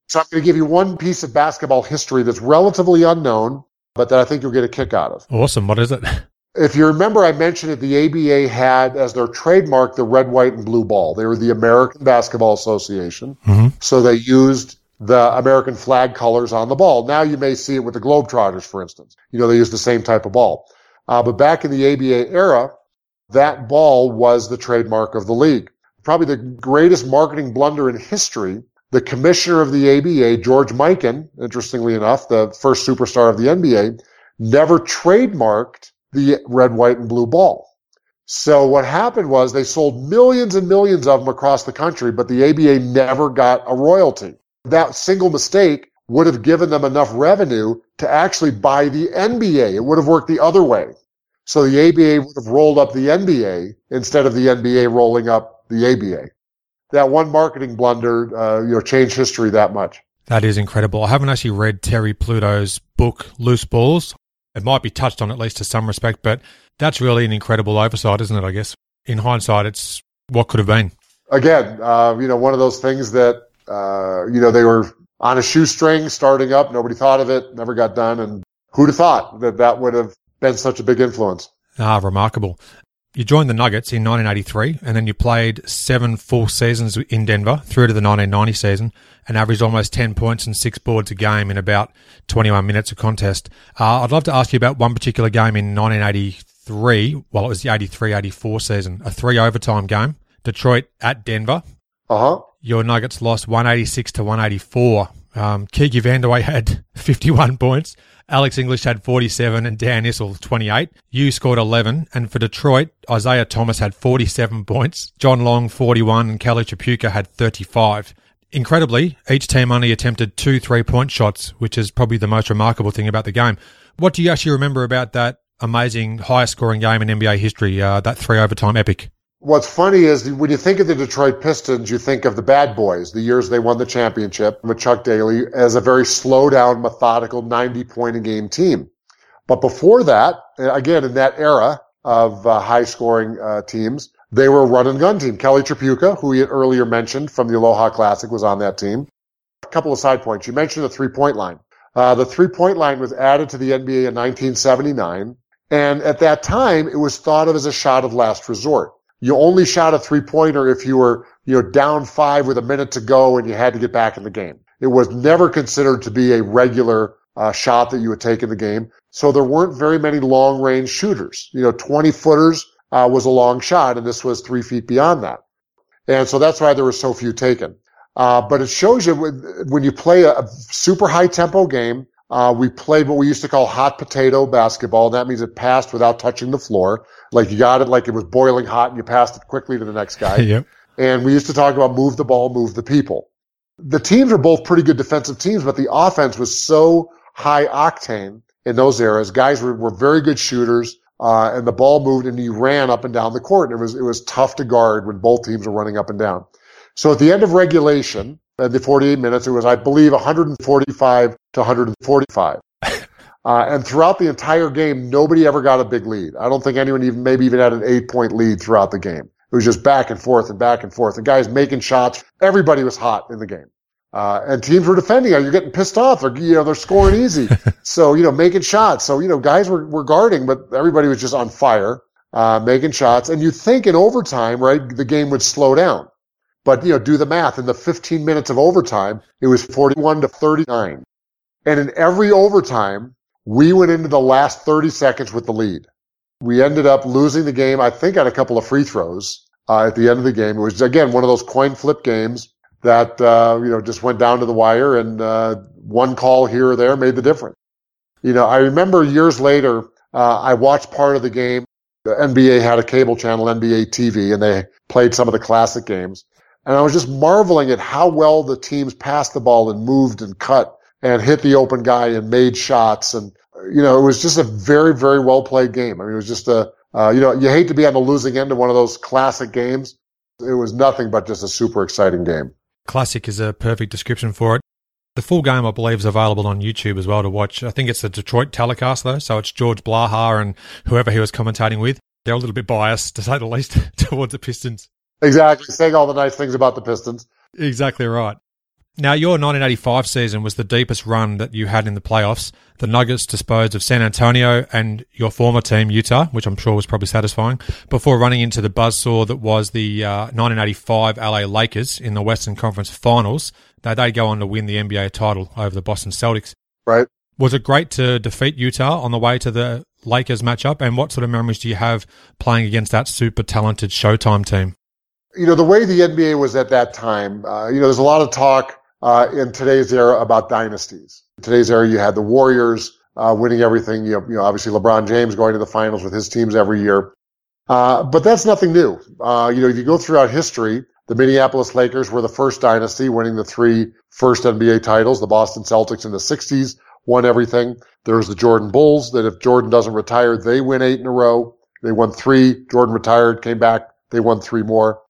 So I'm going to give you one piece of basketball history that's relatively unknown, but that I think you'll get a kick out of. Awesome. What is it? [LAUGHS] If you remember, I mentioned that the ABA had as their trademark the red, white, and blue ball. They were the American Basketball Association. Mm-hmm. So they used the American flag colors on the ball. Now you may see it with the Globetrotters, for instance. You know, they use the same type of ball. Uh, but back in the ABA era, that ball was the trademark of the league. Probably the greatest marketing blunder in history. The commissioner of the ABA, George Mikan, interestingly enough, the first superstar of the NBA, never trademarked the red, white, and blue ball. So what happened was they sold millions and millions of them across the country, but the ABA never got a royalty. That single mistake would have given them enough revenue to actually buy the NBA. It would have worked the other way. So the ABA would have rolled up the NBA instead of the NBA rolling up the ABA. That one marketing blunder, uh, you know, changed history that much. That is incredible. I haven't actually read Terry Pluto's book, Loose Balls. It might be touched on at least to some respect, but that's really an incredible oversight, isn't it? I guess in hindsight, it's what could have been. Again, uh, you know, one of those things that, uh, you know, they were on a shoestring starting up. Nobody thought of it, never got done. And who'd have thought that that would have been such a big influence. Ah, remarkable. You joined the Nuggets in 1983 and then you played seven full seasons in Denver through to the 1990 season and averaged almost 10 points and six boards a game in about 21 minutes of contest. Uh, I'd love to ask you about one particular game in 1983. Well, it was the 83-84 season, a three overtime game. Detroit at Denver. Uh huh. Your Nuggets lost 186 to 184. Um, Kiki Vandeweghe had [LAUGHS] 51 points. Alex English had 47 and Dan Issel 28. You scored 11. And for Detroit, Isiah Thomas had 47 [LAUGHS] points. John Long 41 and Kelly Tripucka had 35. Incredibly, each team only attempted two three point shots, which is probably the most remarkable thing about the game. What do you actually remember about that amazing highest scoring game in NBA history, uh, that three overtime epic? What's funny is when you think of the Detroit Pistons, you think of the bad boys, the years they won the championship with Chuck Daly as a very slow down, methodical 90 point a game team. But before that, again, in that era of uh, high scoring uh, teams, they were a run and gun team. Kelly Tripucka, who we had earlier mentioned from the Aloha Classic, was on that team. A couple of side points. You mentioned the three point line. Uh, the three point line was added to the NBA in 1979. And at that time, it was thought of as a shot of last resort you only shot a three pointer if you were, you know, down five with a minute to go and you had to get back in the game. It was never considered to be a regular uh, shot that you would take in the game. So there weren't very many long range shooters. You know, 20 footers uh, was a long shot and this was three feet beyond that. And so that's why there were so few taken. Uh, but it shows you when, you play a super high tempo game. Uh, we played what we used to call hot potato basketball. That means it passed without touching the floor. Like you got it like it was boiling hot and you passed it quickly to the next guy. [LAUGHS] yep. And we used to talk about move the ball, move the people. The teams were both pretty good defensive teams, but the offense was so high octane in those eras. Guys were, were very good shooters. Uh, and the ball moved and you ran up and down the court. And it was, it was tough to guard when both teams were running up and down. So at the end of regulation, at the 48 minutes, it was, I believe, 145 to 145. [LAUGHS] Uh, and throughout the entire game, nobody ever got a big lead. I don't think anyone even, maybe even had an eight point lead throughout the game. It was just back and forth and back and forth. The guys making shots. Everybody was hot in the game. Uh, and teams were defending. You're getting pissed off. They're, you know, they're scoring easy. [LAUGHS] so, you know, making shots. So, you know, guys were, were guarding, but everybody was just on fire, uh, making shots. And you'd think in overtime, right, the game would slow down. But, you know, do the math. In the 15 minutes of overtime, it was 41 to 39. And in every overtime, we went into the last 30 seconds with the lead. We ended up losing the game, I think, on a couple of free throws uh, at the end of the game. It was, again, one of those coin flip games that, uh, you know, just went down to the wire and uh, one call here or there made the difference. You know, I remember years later, uh, I watched part of the game. The NBA had a cable channel, NBA TV, and they played some of the classic games. And I was just marveling at how well the teams passed the ball and moved and cut and hit the open guy and made shots. And, you know, it was just a very, very well played game. I mean, it was just a, uh, you know, you hate to be on the losing end of one of those classic games. It was nothing but just a super exciting game. Classic is a perfect description for it. The full game, I believe, is available on YouTube as well to watch. I think it's the Detroit telecast, though, so it's George Blaha and whoever he was commentating with. They're a little bit biased, to say the least, [LAUGHS] towards the Pistons. Exactly, saying all the nice things about the Pistons. Exactly right. Now, your 1985 season was the deepest run that you had in the playoffs. The Nuggets disposed of San Antonio and your former team, Utah, which I'm sure was probably satisfying, before running into the buzzsaw that was the uh, 1985 LA Lakers in the Western Conference Finals. Now, they go on to win the NBA title over the Boston Celtics. Right. Was it great to defeat Utah on the way to the Lakers matchup? And what sort of memories do you have playing against that super talented Showtime team? You know, the way the NBA was at that time, uh, you know, there's a lot of talk uh, in today's era about dynasties. In today's era, you had the Warriors uh, winning everything. You know, you know, obviously LeBron James going to the finals with his teams every year. Uh, but that's nothing new. Uh, you know, if you go throughout history, the Minneapolis Lakers were the first dynasty, winning the three first NBA titles. The Boston Celtics in the 60s won everything. There's the Jordan Bulls that if Jordan doesn't retire, they win eight in a row. They won three. Jordan retired, came back. They won three more.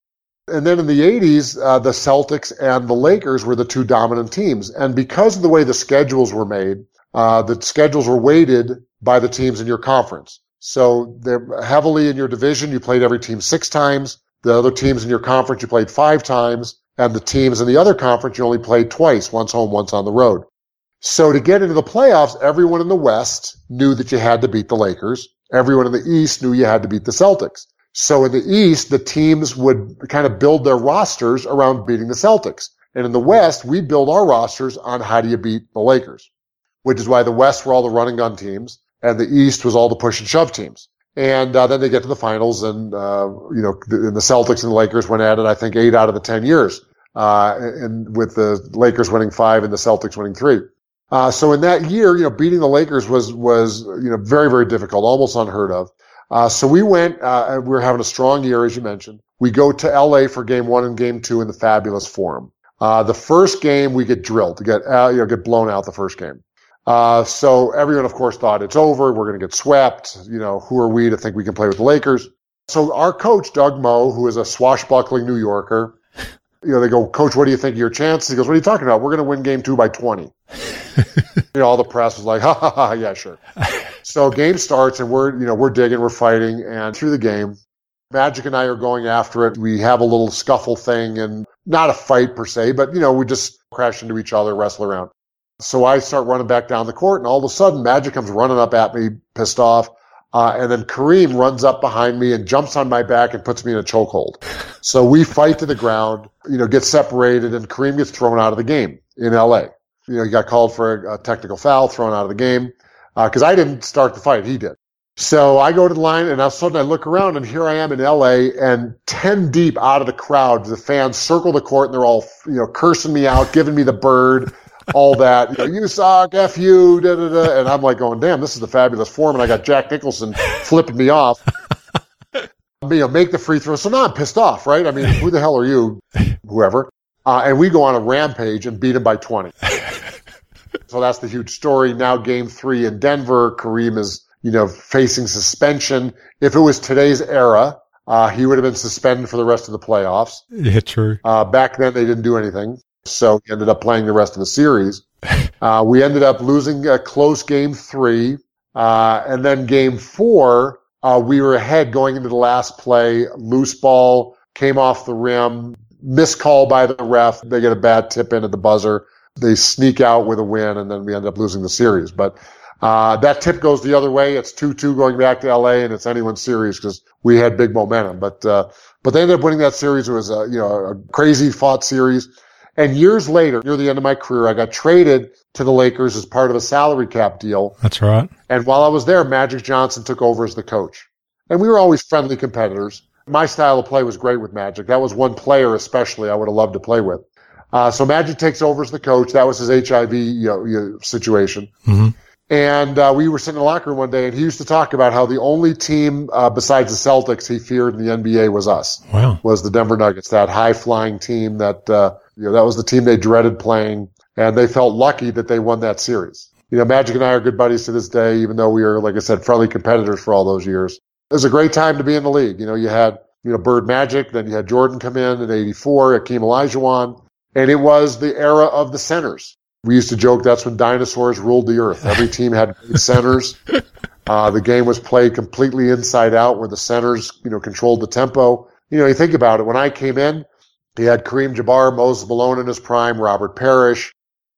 And then in the 80s, uh, the Celtics and the Lakers were the two dominant teams. And because of the way the schedules were made, uh, the schedules were weighted by the teams in your conference. So they're heavily in your division. You played every team six times. The other teams in your conference, you played five times. And the teams in the other conference, you only played twice, once home, once on the road. So to get into the playoffs, everyone in the West knew that you had to beat the Lakers. Everyone in the East knew you had to beat the Celtics. So in the East, the teams would kind of build their rosters around beating the Celtics. And in the West, we build our rosters on how do you beat the Lakers, which is why the West were all the running gun teams and the East was all the push and shove teams. And uh, then they get to the finals and, uh, you know, the, the, Celtics and the Lakers went at it, I think, eight out of the 10 years, uh, and with the Lakers winning five and the Celtics winning three. Uh, so in that year, you know, beating the Lakers was, was, you know, very, very difficult, almost unheard of. Uh, so we went, uh, we were having a strong year, as you mentioned. We go to LA for game one and game two in the fabulous forum. Uh, the first game we get drilled get, uh, you know, get blown out the first game. Uh, so everyone, of course, thought it's over. We're going to get swept. You know, who are we to think we can play with the Lakers? So our coach, Doug Moe, who is a swashbuckling New Yorker, you know, they go, coach, what do you think of your chances? He goes, what are you talking about? We're going to win game two by 20. [LAUGHS] you know, all the press was like, ha ha ha, yeah, sure. So game starts and we're, you know, we're digging, we're fighting and through the game, Magic and I are going after it. We have a little scuffle thing and not a fight per se, but you know, we just crash into each other, wrestle around. So I start running back down the court and all of a sudden Magic comes running up at me, pissed off. Uh, and then Kareem runs up behind me and jumps on my back and puts me in a chokehold. So we fight to the ground, you know, get separated and Kareem gets thrown out of the game in LA. You know, he got called for a, technical foul, thrown out of the game, uh, cause I didn't start the fight. He did. So I go to the line and all of a sudden I look around and here I am in LA and 10 deep out of the crowd, the fans circle the court and they're all, you know, cursing me out, giving me the bird, all that. You, know, you suck, F you, da, da, da. And I'm like going, damn, this is the fabulous forum. And I got Jack Nicholson flipping me off. you know, make the free throw. So now I'm pissed off, right? I mean, who the hell are you, whoever? Uh, and we go on a rampage and beat him by 20. So that's the huge story. Now game three in Denver, Kareem is, you know, facing suspension. If it was today's era, uh, he would have been suspended for the rest of the playoffs. Yeah, true. Uh, back then they didn't do anything. So he ended up playing the rest of the series. [LAUGHS] Uh, we ended up losing a close game three. Uh, and then game four, uh, we were ahead going into the last play. Loose ball came off the rim. Missed call by the ref. They get a bad tip in at the buzzer. They sneak out with a win, and then we end up losing the series. But uh, that tip goes the other way. It's two-two going back to LA, and it's anyone's series because we had big momentum. But uh, but they ended up winning that series. It was a you know a crazy fought series. And years later, near the end of my career, I got traded to the Lakers as part of a salary cap deal. That's right. And while I was there, Magic Johnson took over as the coach. And we were always friendly competitors. My style of play was great with Magic. That was one player, especially, I would have loved to play with. Uh, so Magic takes over as the coach. That was his HIV you know, you know, situation. Mm-hmm. And uh, we were sitting in the locker room one day, and he used to talk about how the only team uh, besides the Celtics he feared in the NBA was us. Wow. Was the Denver Nuggets, that high flying team that uh, you know that was the team they dreaded playing, and they felt lucky that they won that series. You know, Magic and I are good buddies to this day, even though we were, like I said, friendly competitors for all those years. It was a great time to be in the league. You know, you had you know Bird Magic, then you had Jordan come in in '84, Akeem Olajuwon, and it was the era of the centers. We used to joke that's when dinosaurs ruled the earth. Every [LAUGHS] team had centers. Uh, the game was played completely inside out where the centers, you know, controlled the tempo. You know, you think about it. When I came in, he had Kareem Jabbar, Moses Malone in his prime, Robert Parish.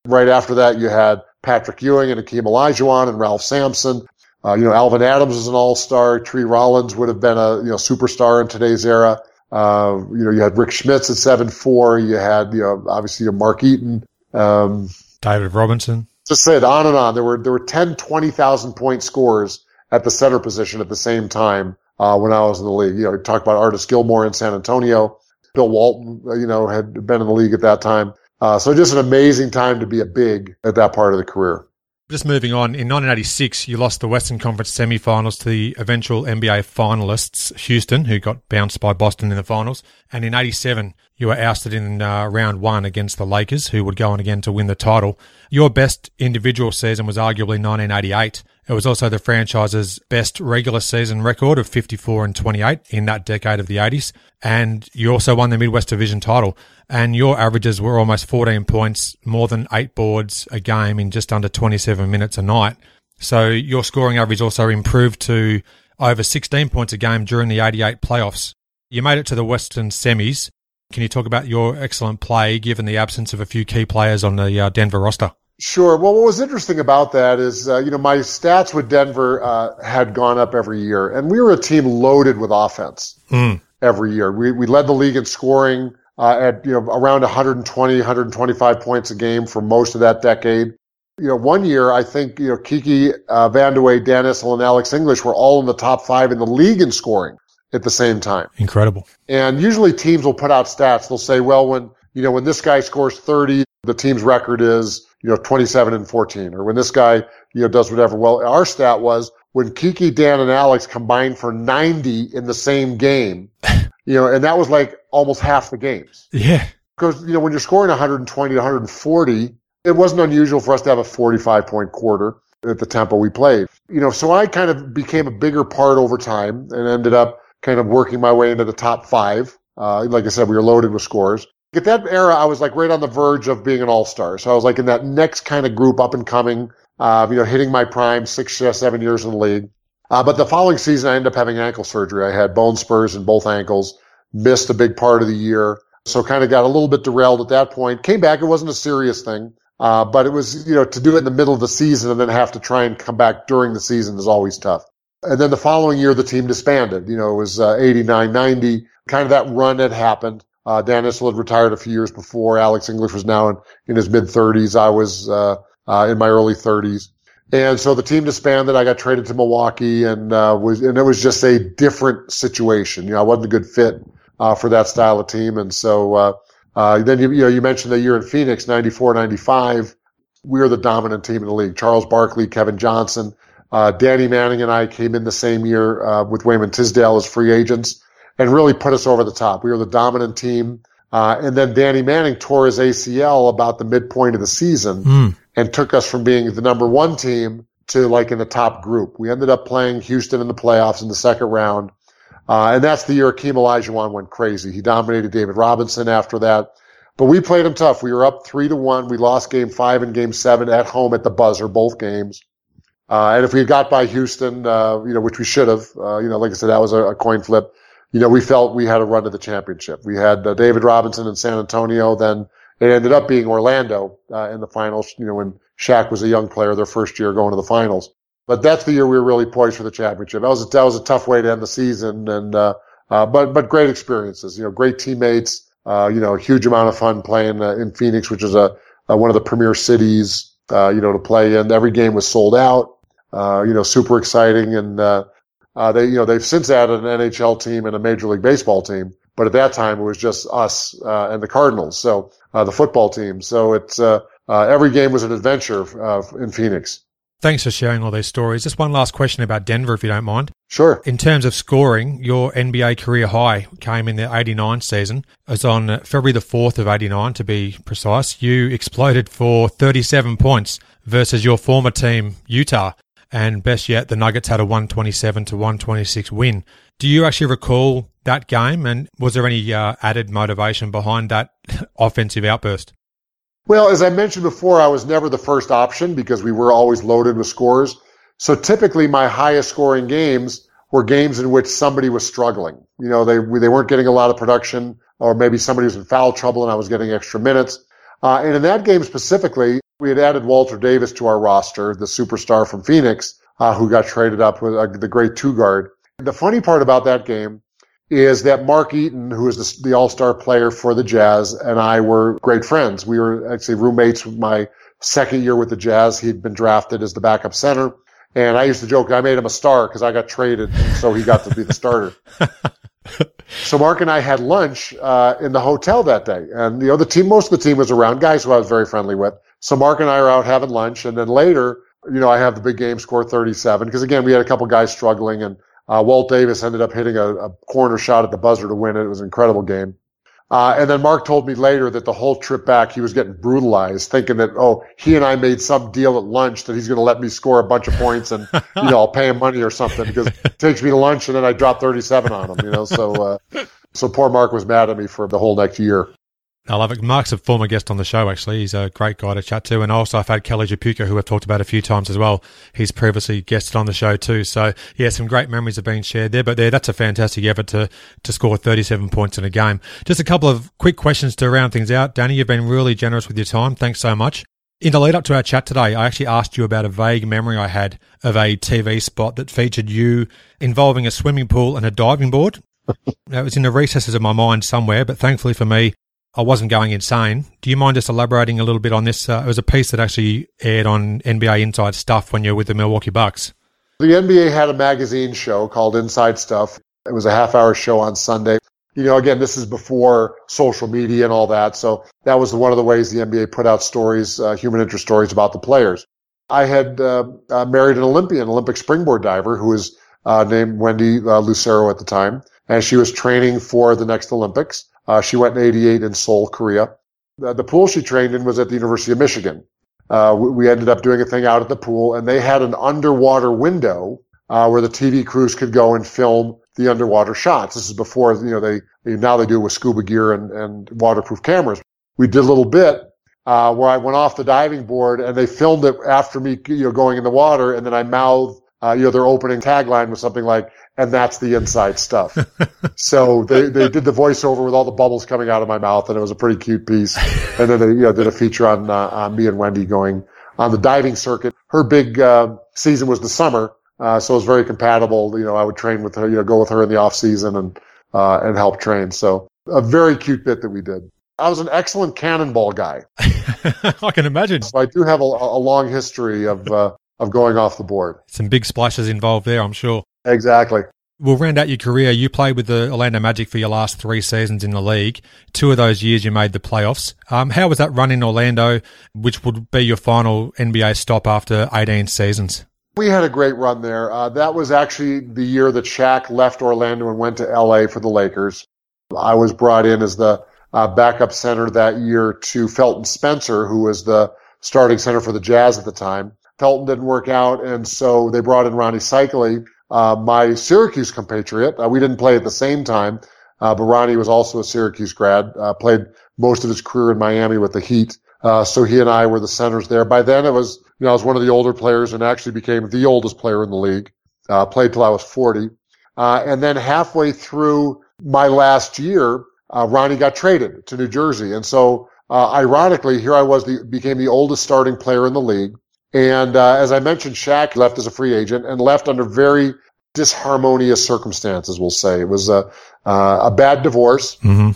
Right after that, you had Patrick Ewing and Akeem Olajuwon and Ralph Sampson. Uh, you know, Alvan Adams was an all-star. Tree Rollins would have been a, you know, superstar in today's era. Uh, you know, you had Rik Smits at seven four. You had, you know, obviously Mark Eaton. Um, David Robinson. Just said on and on. There were there were 10, 20,000 point scores at the center position at the same time uh, when I was in the league. You know, talk about Artis Gilmore in San Antonio. Bill Walton, uh, you know, had been in the league at that time. Uh, so just an amazing time to be a big at that part of the career. Just moving on, in 1986, you lost the Western Conference semi-finals to the eventual NBA finalists, Houston, who got bounced by Boston in the finals. And in 87, you were ousted in uh, round one against the Lakers, who would go on again to win the title. Your best individual season was arguably 1988. It was also the franchise's best regular season record of 54 and 28 in that decade of the 80s. And you also won the Midwest Division title. And your averages were almost 14 points, more than eight boards a game in just under 27 minutes a night. So your scoring average also improved to over 16 points a game during the 88 playoffs. You made it to the Western semis. Can you talk about your excellent play given the absence of a few key players on the uh, Denver roster? Sure. Well, what was interesting about that is, uh, you know, my stats with Denver uh, had gone up every year, and we were a team loaded with offense mm. every year. We we led the league in scoring uh, at you know around 120, 125 points a game for most of that decade. You know, one year I think you know Kiki uh, Vandeweghe, Dan Issel, and Alex English were all in the top five in the league in scoring at the same time. Incredible. And usually teams will put out stats. They'll say, well, when you know when this guy scores 30, the team's record is you know, 27 and 14, or when this guy, you know, does whatever. Well, our stat was when Kiki, Dan, and Alex combined for 90 in the same game, [LAUGHS] you know, and that was like almost half the games. Yeah. Because, you know, when you're scoring 120 to 140, it wasn't unusual for us to have a 45 point quarter at the tempo we played. You know, so I kind of became a bigger part over time and ended up kind of working my way into the top five. Uh, like I said, we were loaded with scores. At that era, I was like right on the verge of being an all-star. So I was like in that next kind of group up and coming, uh, you know, hitting my prime six, seven years in the league. Uh, but the following season, I ended up having ankle surgery. I had bone spurs in both ankles, missed a big part of the year. So kind of got a little bit derailed at that point. Came back. It wasn't a serious thing. Uh, but it was, you know, to do it in the middle of the season and then have to try and come back during the season is always tough. And then the following year, the team disbanded. You know, it was uh, 89, 90. Kind of that run had happened. Uh, Dan Issel had retired a few years before. Alex English was now in, in his mid 30s. I was uh, uh, in my early 30s. And so the team disbanded. I got traded to Milwaukee and, uh, was, and it was just a different situation. You know, I wasn't a good fit, uh, for that style of team. And so, uh, uh, then you, you know, you mentioned the year in Phoenix, 94, 95. We were the dominant team in the league. Charles Barkley, Kevin Johnson, uh, Danny Manning and I came in the same year, uh, with Wayman Tisdale as free agents and really put us over the top. We were the dominant team. Uh, and then Danny Manning tore his ACL about the midpoint of the season Mm. and took us from being the number one team to like in the top group. We ended up playing Houston in the playoffs in the second round. Uh, and that's the year Akeem Olajuwon went crazy. He dominated David Robinson after that. But we played him tough. We were up three to one. We lost game five and game seven at home at the buzzer, both games. Uh, and if we had got by Houston, uh, you know, which we should have, uh, you know, like I said, that was a, a coin flip. You know, we felt we had a run to the championship. We had uh, David Robinson in San Antonio. Then it ended up being Orlando uh, in the finals. You know, when Shaq was a young player, their first year going to the finals. But that's the year we were really poised for the championship. That was a, that was a tough way to end the season, and uh, uh, but but great experiences. You know, great teammates. Uh, you know, a huge amount of fun playing uh, in Phoenix, which is a, one of the premier cities. Uh, you know, to play in. Every game was sold out. Uh, you know, super exciting, and uh, they you know they've since added an NHL team and a Major League Baseball team. But at that time, it was just us uh, and the Cardinals, so uh, the football team. So it's uh, uh, every game was an adventure uh, in Phoenix. Thanks for sharing all those stories. Just one last question about Denver, if you don't mind. Sure. In terms of scoring, your NBA career high came in the 89 season. It was on February the 4th of 89, to be precise. You exploded for 37 points versus your former team, Utah. And best yet, the Nuggets had a 127 to 126 win. Do you actually recall that game? And was there any uh, added motivation behind that [LAUGHS] offensive outburst? Well, as I mentioned before, I was never the first option because we were always loaded with scores. So typically my highest scoring games were games in which somebody was struggling. You know, they, they weren't getting a lot of production or maybe somebody was in foul trouble and I was getting extra minutes. Uh, and in that game specifically, we had added Walter Davis to our roster, the superstar from Phoenix, uh, who got traded up with uh, the great two guard. The funny part about that game is that Mark Eaton, who is the, the all-star player for the Jazz, and I were great friends. We were actually roommates with my second year with the Jazz. He'd been drafted as the backup center. And I used to joke, I made him a star because I got traded, so he got to be the starter. [LAUGHS] so Mark and I had lunch uh, in the hotel that day, and you know the team, most of the team was around, guys who I was very friendly with. So Mark and I are out having lunch, and then later, you know, I have the big game score 37 because again, we had a couple guys struggling, and uh, Walt Davis ended up hitting a, a, corner shot at the buzzer to win it. It was an incredible game. Uh, and then Mark told me later that the whole trip back, he was getting brutalized, thinking that, oh, he and I made some deal at lunch that he's going to let me score a bunch of points and, you know, I'll pay him money or something because it takes me to lunch and then I drop 37 on him, you know, so, uh, so poor Mark was mad at me for the whole next year. I love it. Mark's a former guest on the show, actually. He's a great guy to chat to. And also, I've had Kelly Tripucka, who I've talked about a few times as well. He's previously guested on the show too. So, yeah, some great memories have been shared there. But there, that's a fantastic effort to, to score 37 points in a game. Just a couple of quick questions to round things out. Danny, you've been really generous with your time. Thanks so much. In the lead up to our chat today, I actually asked you about a vague memory I had of a TV spot that featured you involving a swimming pool and a diving board. [LAUGHS] That was in the recesses of my mind somewhere, but thankfully for me, I wasn't going insane. Do you mind just elaborating a little bit on this? Uh, it was a piece that actually aired on NBA Inside Stuff when you were with the Milwaukee Bucks. The NBA had a magazine show called Inside Stuff. It was a half hour show on Sunday. You know, again, this is before social media and all that. So that was one of the ways the NBA put out stories, uh, human interest stories about the players. I had uh, uh, married an Olympian, Olympic springboard diver who was uh, named Wendy uh, Lucero at the time. And she was training for the next Olympics. Uh, she went in 88 in Seoul, Korea. The, the, pool she trained in was at the University of Michigan. Uh, we, we, ended up doing a thing out at the pool and they had an underwater window, uh, where the TV crews could go and film the underwater shots. This is before, you know, they, now they do it with scuba gear and, and waterproof cameras. We did a little bit, uh, where I went off the diving board and they filmed it after me, you know, going in the water and then I mouthed, uh, you know, their opening tagline was something like, and that's the inside stuff. [LAUGHS] so they, they did the voiceover with all the bubbles coming out of my mouth, and it was a pretty cute piece. And then they you know, did a feature on, uh, on me and Wendy going on the diving circuit. Her big uh, season was the summer, uh, so it was very compatible. You know, I would train with her, you know, go with her in the off season and uh, and help train. So a very cute bit that we did. I was an excellent cannonball guy. [LAUGHS] I can imagine. So I do have a, a long history of uh, of going off the board. Some big splashes involved there, I'm sure. Exactly. We'll round out your career. You played with the Orlando Magic for your last three seasons in the league. Two of those years you made the playoffs. Um, how was that run in Orlando, which would be your final NBA stop after 18 seasons? We had a great run there. Uh, that was actually the year that Shaq left Orlando and went to LA for the Lakers. I was brought in as the uh, backup center that year to Felton Spencer, who was the starting center for the Jazz at the time. Felton didn't work out, and so they brought in Ronnie Seikaly, uh, my Syracuse compatriot. Uh, we didn't play at the same time, uh, but Ronnie was also a Syracuse grad, uh, played most of his career in Miami with the Heat. Uh, so he and I were the centers there. By then it was, you know, I was one of the older players and actually became the oldest player in the league. Uh, played till I was 40. and then halfway through my last year, Ronnie got traded to New Jersey. And so, ironically, here I was, the, became the oldest starting player in the league. And uh, as I mentioned, Shaq left as a free agent and left under very disharmonious circumstances. We'll say it was a uh, a bad divorce. Mm-hmm.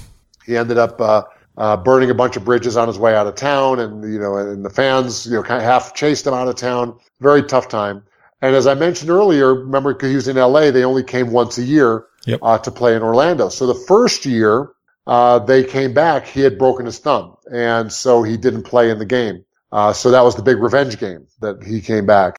He ended up uh, uh, burning a bunch of bridges on his way out of town, and you know, and the fans, you know, kind of half chased him out of town. Very tough time. And as I mentioned earlier, remember he was in LA. They only came once a year yep. uh, to play in Orlando. So the first year uh, they came back, he had broken his thumb, and so he didn't play in the game. Uh, so that was the big revenge game that he came back.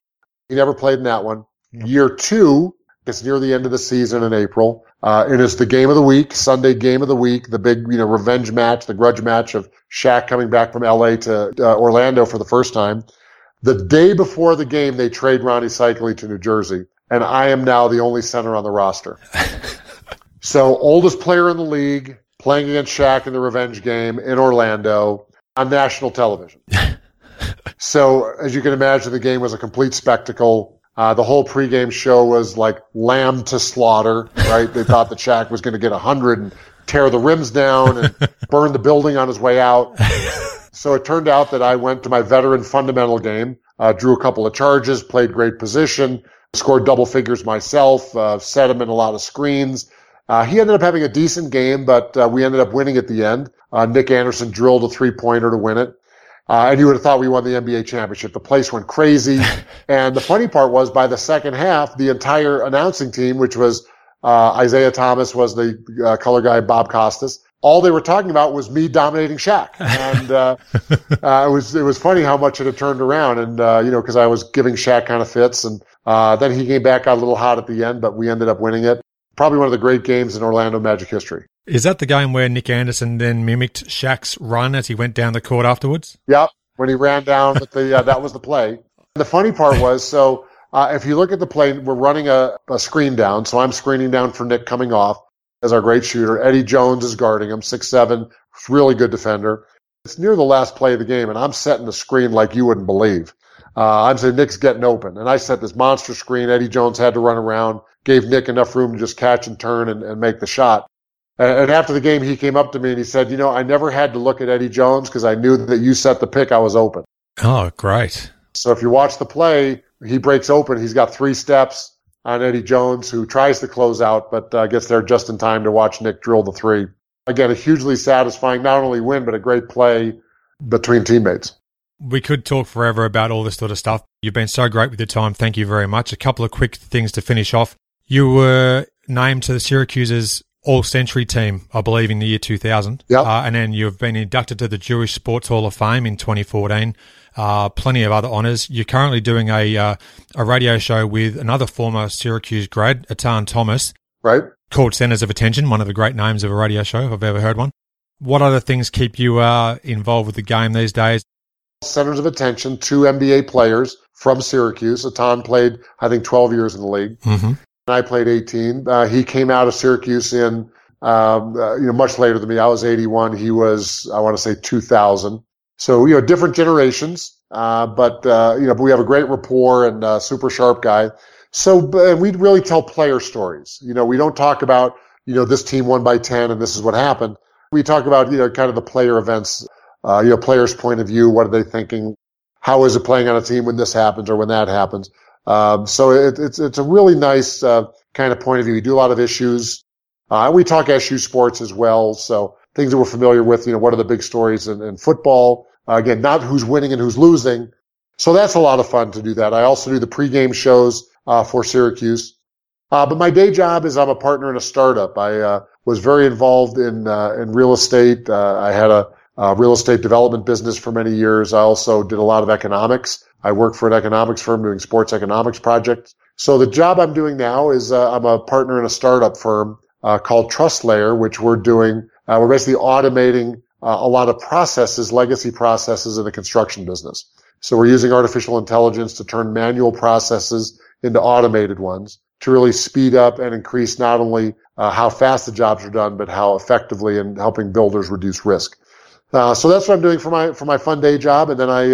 He never played in that one. Year two, it's near the end of the season in April. Uh, it is the game of the week, Sunday game of the week, the big, you know, revenge match, the grudge match of Shaq coming back from LA to uh, Orlando for the first time. The day before the game, they trade Ronnie Seikaly to New Jersey, and I am now the only center on the roster. [LAUGHS] so oldest player in the league, playing against Shaq in the revenge game in Orlando on national television. [LAUGHS] so as you can imagine, the game was a complete spectacle. Uh, the whole pregame show was like lamb to slaughter, right? they thought that Shaq was going to get a hundred and tear the rims down and [LAUGHS] burn the building on his way out. So it turned out that I went to my veteran fundamental game, uh, drew a couple of charges, played great position, scored double figures myself, uh, set him in a lot of screens. Uh, he ended up having a decent game, but uh, we ended up winning at the end. Uh, Nick Anderson drilled a three pointer to win it. Uh, and you would have thought we won the NBA championship. The place went crazy. [LAUGHS] and the funny part was by the second half, the entire announcing team, which was, uh, Isiah Thomas was the uh, color guy, Bob Costas. All they were talking about was me dominating Shaq. And, uh, [LAUGHS] uh, it was, it was funny how much it had turned around. And, uh, you know, cause I was giving Shaq kind of fits and, then he came back, got a little hot at the end, but we ended up winning it. Probably one of the great games in Orlando Magic history. Is that the game where Nick Anderson then mimicked Shaq's run as he went down the court afterwards? Yep. When he ran down with the, uh, that was the play. The funny part was, so, uh, if you look at the play, we're running a, a screen down. So I'm screening down for Nick coming off as our great shooter. Eddie Jones is guarding him, six seven, really good defender. It's near the last play of the game, and I'm setting the screen like you wouldn't believe. Uh, I'm saying Nick's getting open, and I set this monster screen. Eddie Jones had to run around, gave Nick enough room to just catch and turn and, and make the shot. And after the game, he came up to me and he said, you know, I never had to look at Eddie Jones because I knew that you set the pick. I was open. Oh, great. So if you watch the play, he breaks open. He's got three steps on Eddie Jones, who tries to close out, but uh, gets there just in time to watch Nick drill the three. Again, a hugely satisfying, not only win, but a great play between teammates. We could talk forever about all this sort of stuff. You've been so great with your time. Thank you very much. A couple of quick things to finish off. You were named to the Syracuse's all Century team, I believe, in the year 2000. Yep. Uh, and then you've been inducted to the Jewish Sports Hall of Fame in 2014. Uh, plenty of other honours. You're currently doing a uh, a radio show with another former Syracuse grad, Etan Thomas. Right. Called Centers of Attention, one of the great names of a radio show if I've ever heard one. What other things keep you uh, involved with the game these days? Centers of Attention, two NBA players from Syracuse. Etan played, I think, 12 years in the league. Mm-hmm. I played 18. Uh, he came out of Syracuse in, um, uh, you know, much later than me. I was 81. He was, I want to say 2000. So, you know, different generations. Uh, but, uh, you know, but we have a great rapport and uh, super sharp guy. So, we really tell player stories. You know, we don't talk about, you know, this team won by 10 and this is what happened. We talk about, you know, kind of the player events, uh, you know, players' point of view. What are they thinking? How is it playing on a team when this happens or when that happens? Um, so it, it's it's a really nice uh, kind of point of view. We do a lot of issues. Uh, we talk SU sports as well. So things that we're familiar with. You know, what are the big stories in, in football? Uh, again, not who's winning and who's losing. So that's a lot of fun to do that. I also do the pregame shows uh, for Syracuse. Uh, but my day job is I'm a partner in a startup. I uh, was very involved in uh, in real estate. Uh, I had a, a, real estate development business for many years. I also did a lot of economics. I work for an economics firm doing sports economics projects. So the job I'm doing now is uh, I'm a partner in a startup firm called TrustLayer, which we're doing. we're basically automating a lot of processes, legacy processes in the construction business. So we're using artificial intelligence to turn manual processes into automated ones to really speed up and increase not only uh, how fast the jobs are done, but how effectively and helping builders reduce risk. Uh, so that's what I'm doing for my for my fun day job, and then I,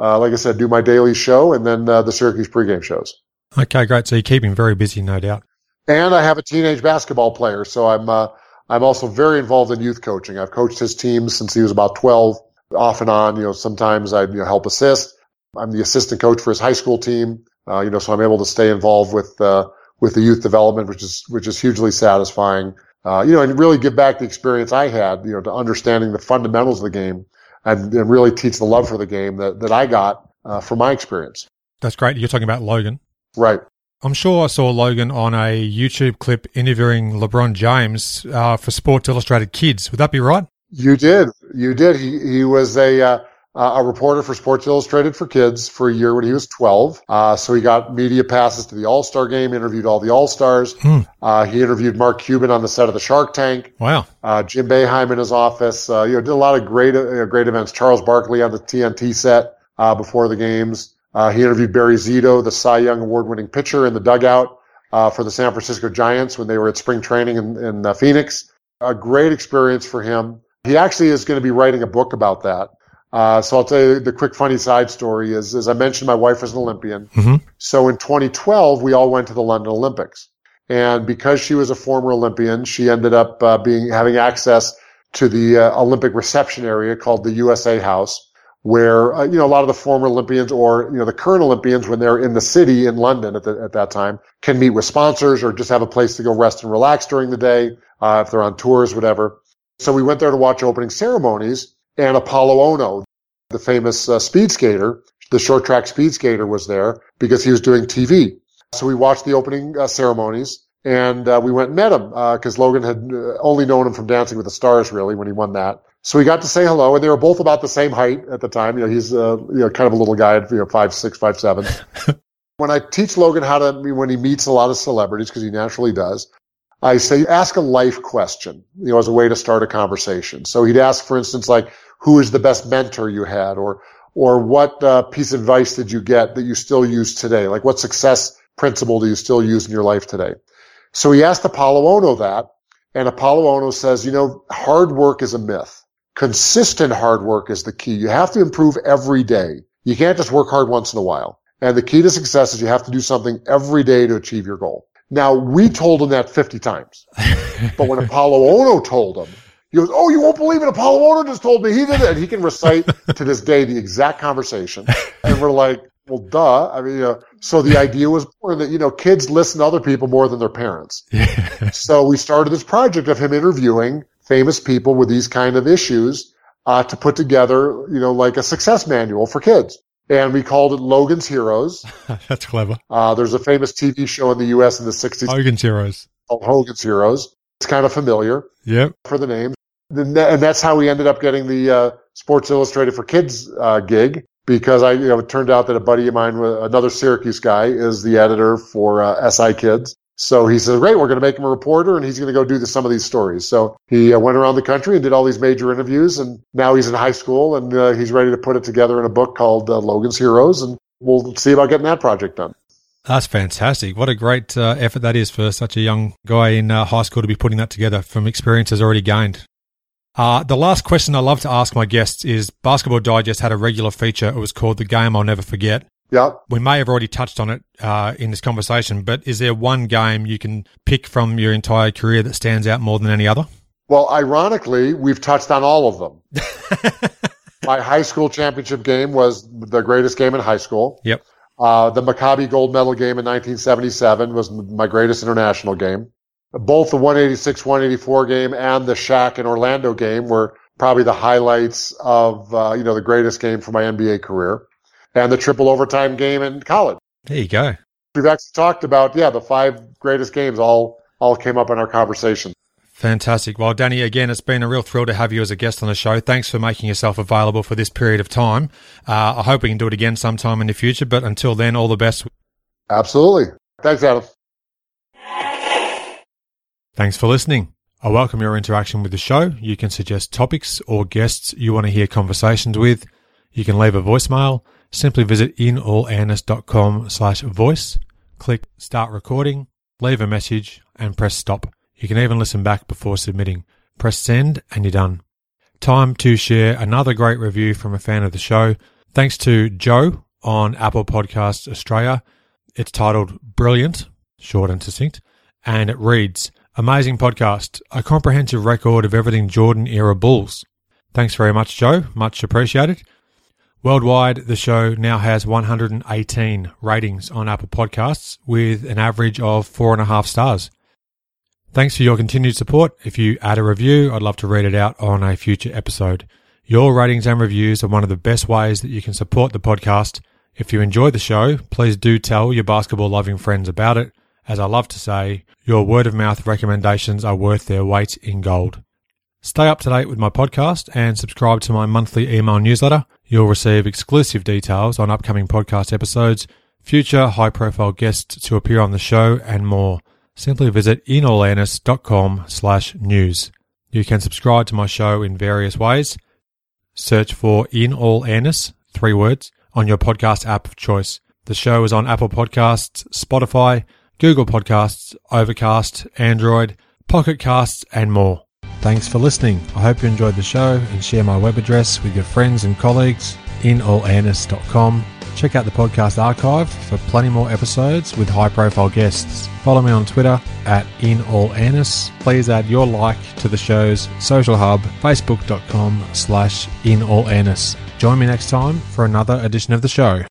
uh, like I said, do my daily show and then uh, the Syracuse pregame shows. Okay, great. So you keep him very busy, no doubt. And I have a teenage basketball player, so I'm uh, I'm also very involved in youth coaching. I've coached his team since he was about 12 off and on. You know, sometimes I you know, help assist. I'm the assistant coach for his high school team. Uh, you know, so I'm able to stay involved with uh, with the youth development, which is which is hugely satisfying. Uh, you know, and really give back the experience I had. You know, to understanding the fundamentals of the game and, and really teach the love for the game that that I got uh, from my experience. That's great. You're talking about Logan, right? I'm sure I saw Logan on a YouTube clip interviewing LeBron James uh, for Sports Illustrated Kids. Would that be right? You did. You did. He he was a uh, a reporter for Sports Illustrated for Kids for a year when he was 12. Uh, so he got media passes to the All Star game, interviewed all the All Stars. Hmm. Uh, he interviewed Mark Cuban on the set of the Shark Tank. Wow. Uh, Jim Boeheim in his office. Uh, you know, did a lot of great uh, great events. Charles Barkley on the TNT set before the games. he interviewed Barry Zito, the Cy Young Award winning pitcher, in the dugout for the San Francisco Giants when they were at spring training in, in Phoenix. A great experience for him. He actually is going to be writing a book about that. Uh, so I'll tell you the quick funny side story is, as I mentioned, my wife was an Olympian. Mm-hmm. So in 2012, we all went to the London Olympics. And because she was a former Olympian, she ended up uh, being having access to the uh, Olympic reception area called the USA House, where uh, you know a lot of the former Olympians or you know the current Olympians, when they're in the city in London at, the, at that time, can meet with sponsors or just have a place to go rest and relax during the day uh, if they're on tours, whatever. So we went there to watch opening ceremonies and Apolo Ohno, the famous uh, speed skater, the short track speed skater was there because he was doing TV. So we watched the opening uh, ceremonies and uh, we went and met him because uh, Logan had uh, only known him from Dancing with the Stars, really, when he won that. So we got to say hello, and they were both about the same height at the time. You know, he's uh, you know kind of a little guy, you know, five six, five seven. [LAUGHS] when I teach Logan how to, when he meets a lot of celebrities, because he naturally does, I say, ask a life question, you know, as a way to start a conversation. So he'd ask, for instance, like, who is the best mentor you had or, or what uh, piece of advice did you get that you still use today? Like what success principle do you still use in your life today? So he asked Apolo Ohno that and Apolo Ohno says, you know, hard work is a myth. Consistent hard work is the key. You have to improve every day. You can't just work hard once in a while. And the key to success is you have to do something every day to achieve your goal. Now, we told him that 50 times. [LAUGHS] but when Apolo Ohno told him, he goes, Oh, you won't believe it. Apolo Ohno just told me he did it. And he can recite [LAUGHS] to this day the exact conversation. And we're like, well, duh. I mean, you know, so the idea was born that, you know, kids listen to other people more than their parents. so we started this project of him interviewing famous people with these kind of issues, uh, to put together, you know, like a success manual for kids and we called it Logan's Heroes. [LAUGHS] That's clever. Uh, there's a famous TV show in the U.S. in the 60s. Hogan's Heroes. Hogan's Heroes. It's kind of familiar. Yep. For the name. And that's how we ended up getting the uh, Sports Illustrated for Kids uh, gig because I, you know, it turned out that a buddy of mine, another Syracuse guy, is the editor for uh, SI Kids. So he said, great, we're going to make him a reporter and he's going to go do the, some of these stories. So he uh, went around the country and did all these major interviews and now he's in high school and uh, he's ready to put it together in a book called uh, Logan's Heroes and we'll see about getting that project done. That's fantastic. What a great uh, effort that is for such a young guy in uh, high school to be putting that together from experiences already gained. Uh, the last question I love to ask my guests is Basketball Digest had a regular feature. It was called The Game I'll Never Forget. Yeah. We may have already touched on it uh, in this conversation, but is there one game you can pick from your entire career that stands out more than any other? Well, ironically, we've touched on all of them. [LAUGHS] My high school championship game was the greatest game in high school. Yep. Uh, the Maccabi gold medal game in 1977 was my greatest international game. Both the 186, 184 game and the Shaq and Orlando game were probably the highlights of, uh, you know, the greatest game for my NBA career. and the triple overtime game in college. There you go. We've actually talked about, yeah, the five greatest games all, all came up in our conversation. Fantastic. Well, Danny, again, it's been a real thrill to have you as a guest on the show. Thanks for making yourself available for this period of time. Uh, I hope we can do it again sometime in the future, but until then, all the best. Absolutely. Thanks, Adam. Thanks for listening. I welcome your interaction with the show. You can suggest topics or guests you want to hear conversations with. You can leave a voicemail. Simply visit inallairness.com slash voice, click start recording, leave a message, and press stop. You can even listen back before submitting. Press send and you're done. Time to share another great review from a fan of the show. Thanks to Joe on Apple Podcasts Australia. It's titled Brilliant, short and succinct, and it reads Amazing podcast, a comprehensive record of everything Jordan era Bulls. Thanks very much, Joe. Much appreciated. Worldwide, the show now has 118 ratings on Apple Podcasts with an average of four and a half stars. Thanks for your continued support. If you add a review, I'd love to read it out on a future episode. Your ratings and reviews are one of the best ways that you can support the podcast. If you enjoy the show, please do tell your basketball loving friends about it. As I love to say, your word of mouth recommendations are worth their weight in gold. Stay up to date with my podcast and subscribe to my monthly email newsletter. You'll receive exclusive details on upcoming podcast episodes, future high profile guests to appear on the show, and more simply visit inallairness.com slash news. You can subscribe to my show in various ways. Search for In All Airness, three words, on your podcast app of choice. The show is on Apple Podcasts, Spotify, Google Podcasts, Overcast, Android, Pocket Casts, and more. Thanks for listening. I hope you enjoyed the show and share my web address with your friends and colleagues in inallairness.com Check out the podcast archive for plenty more episodes with high profile guests. Follow me on Twitter at inallairness. Please add your like to the show's social hub, facebook.com slash inallairness. Join me next time for another edition of the show.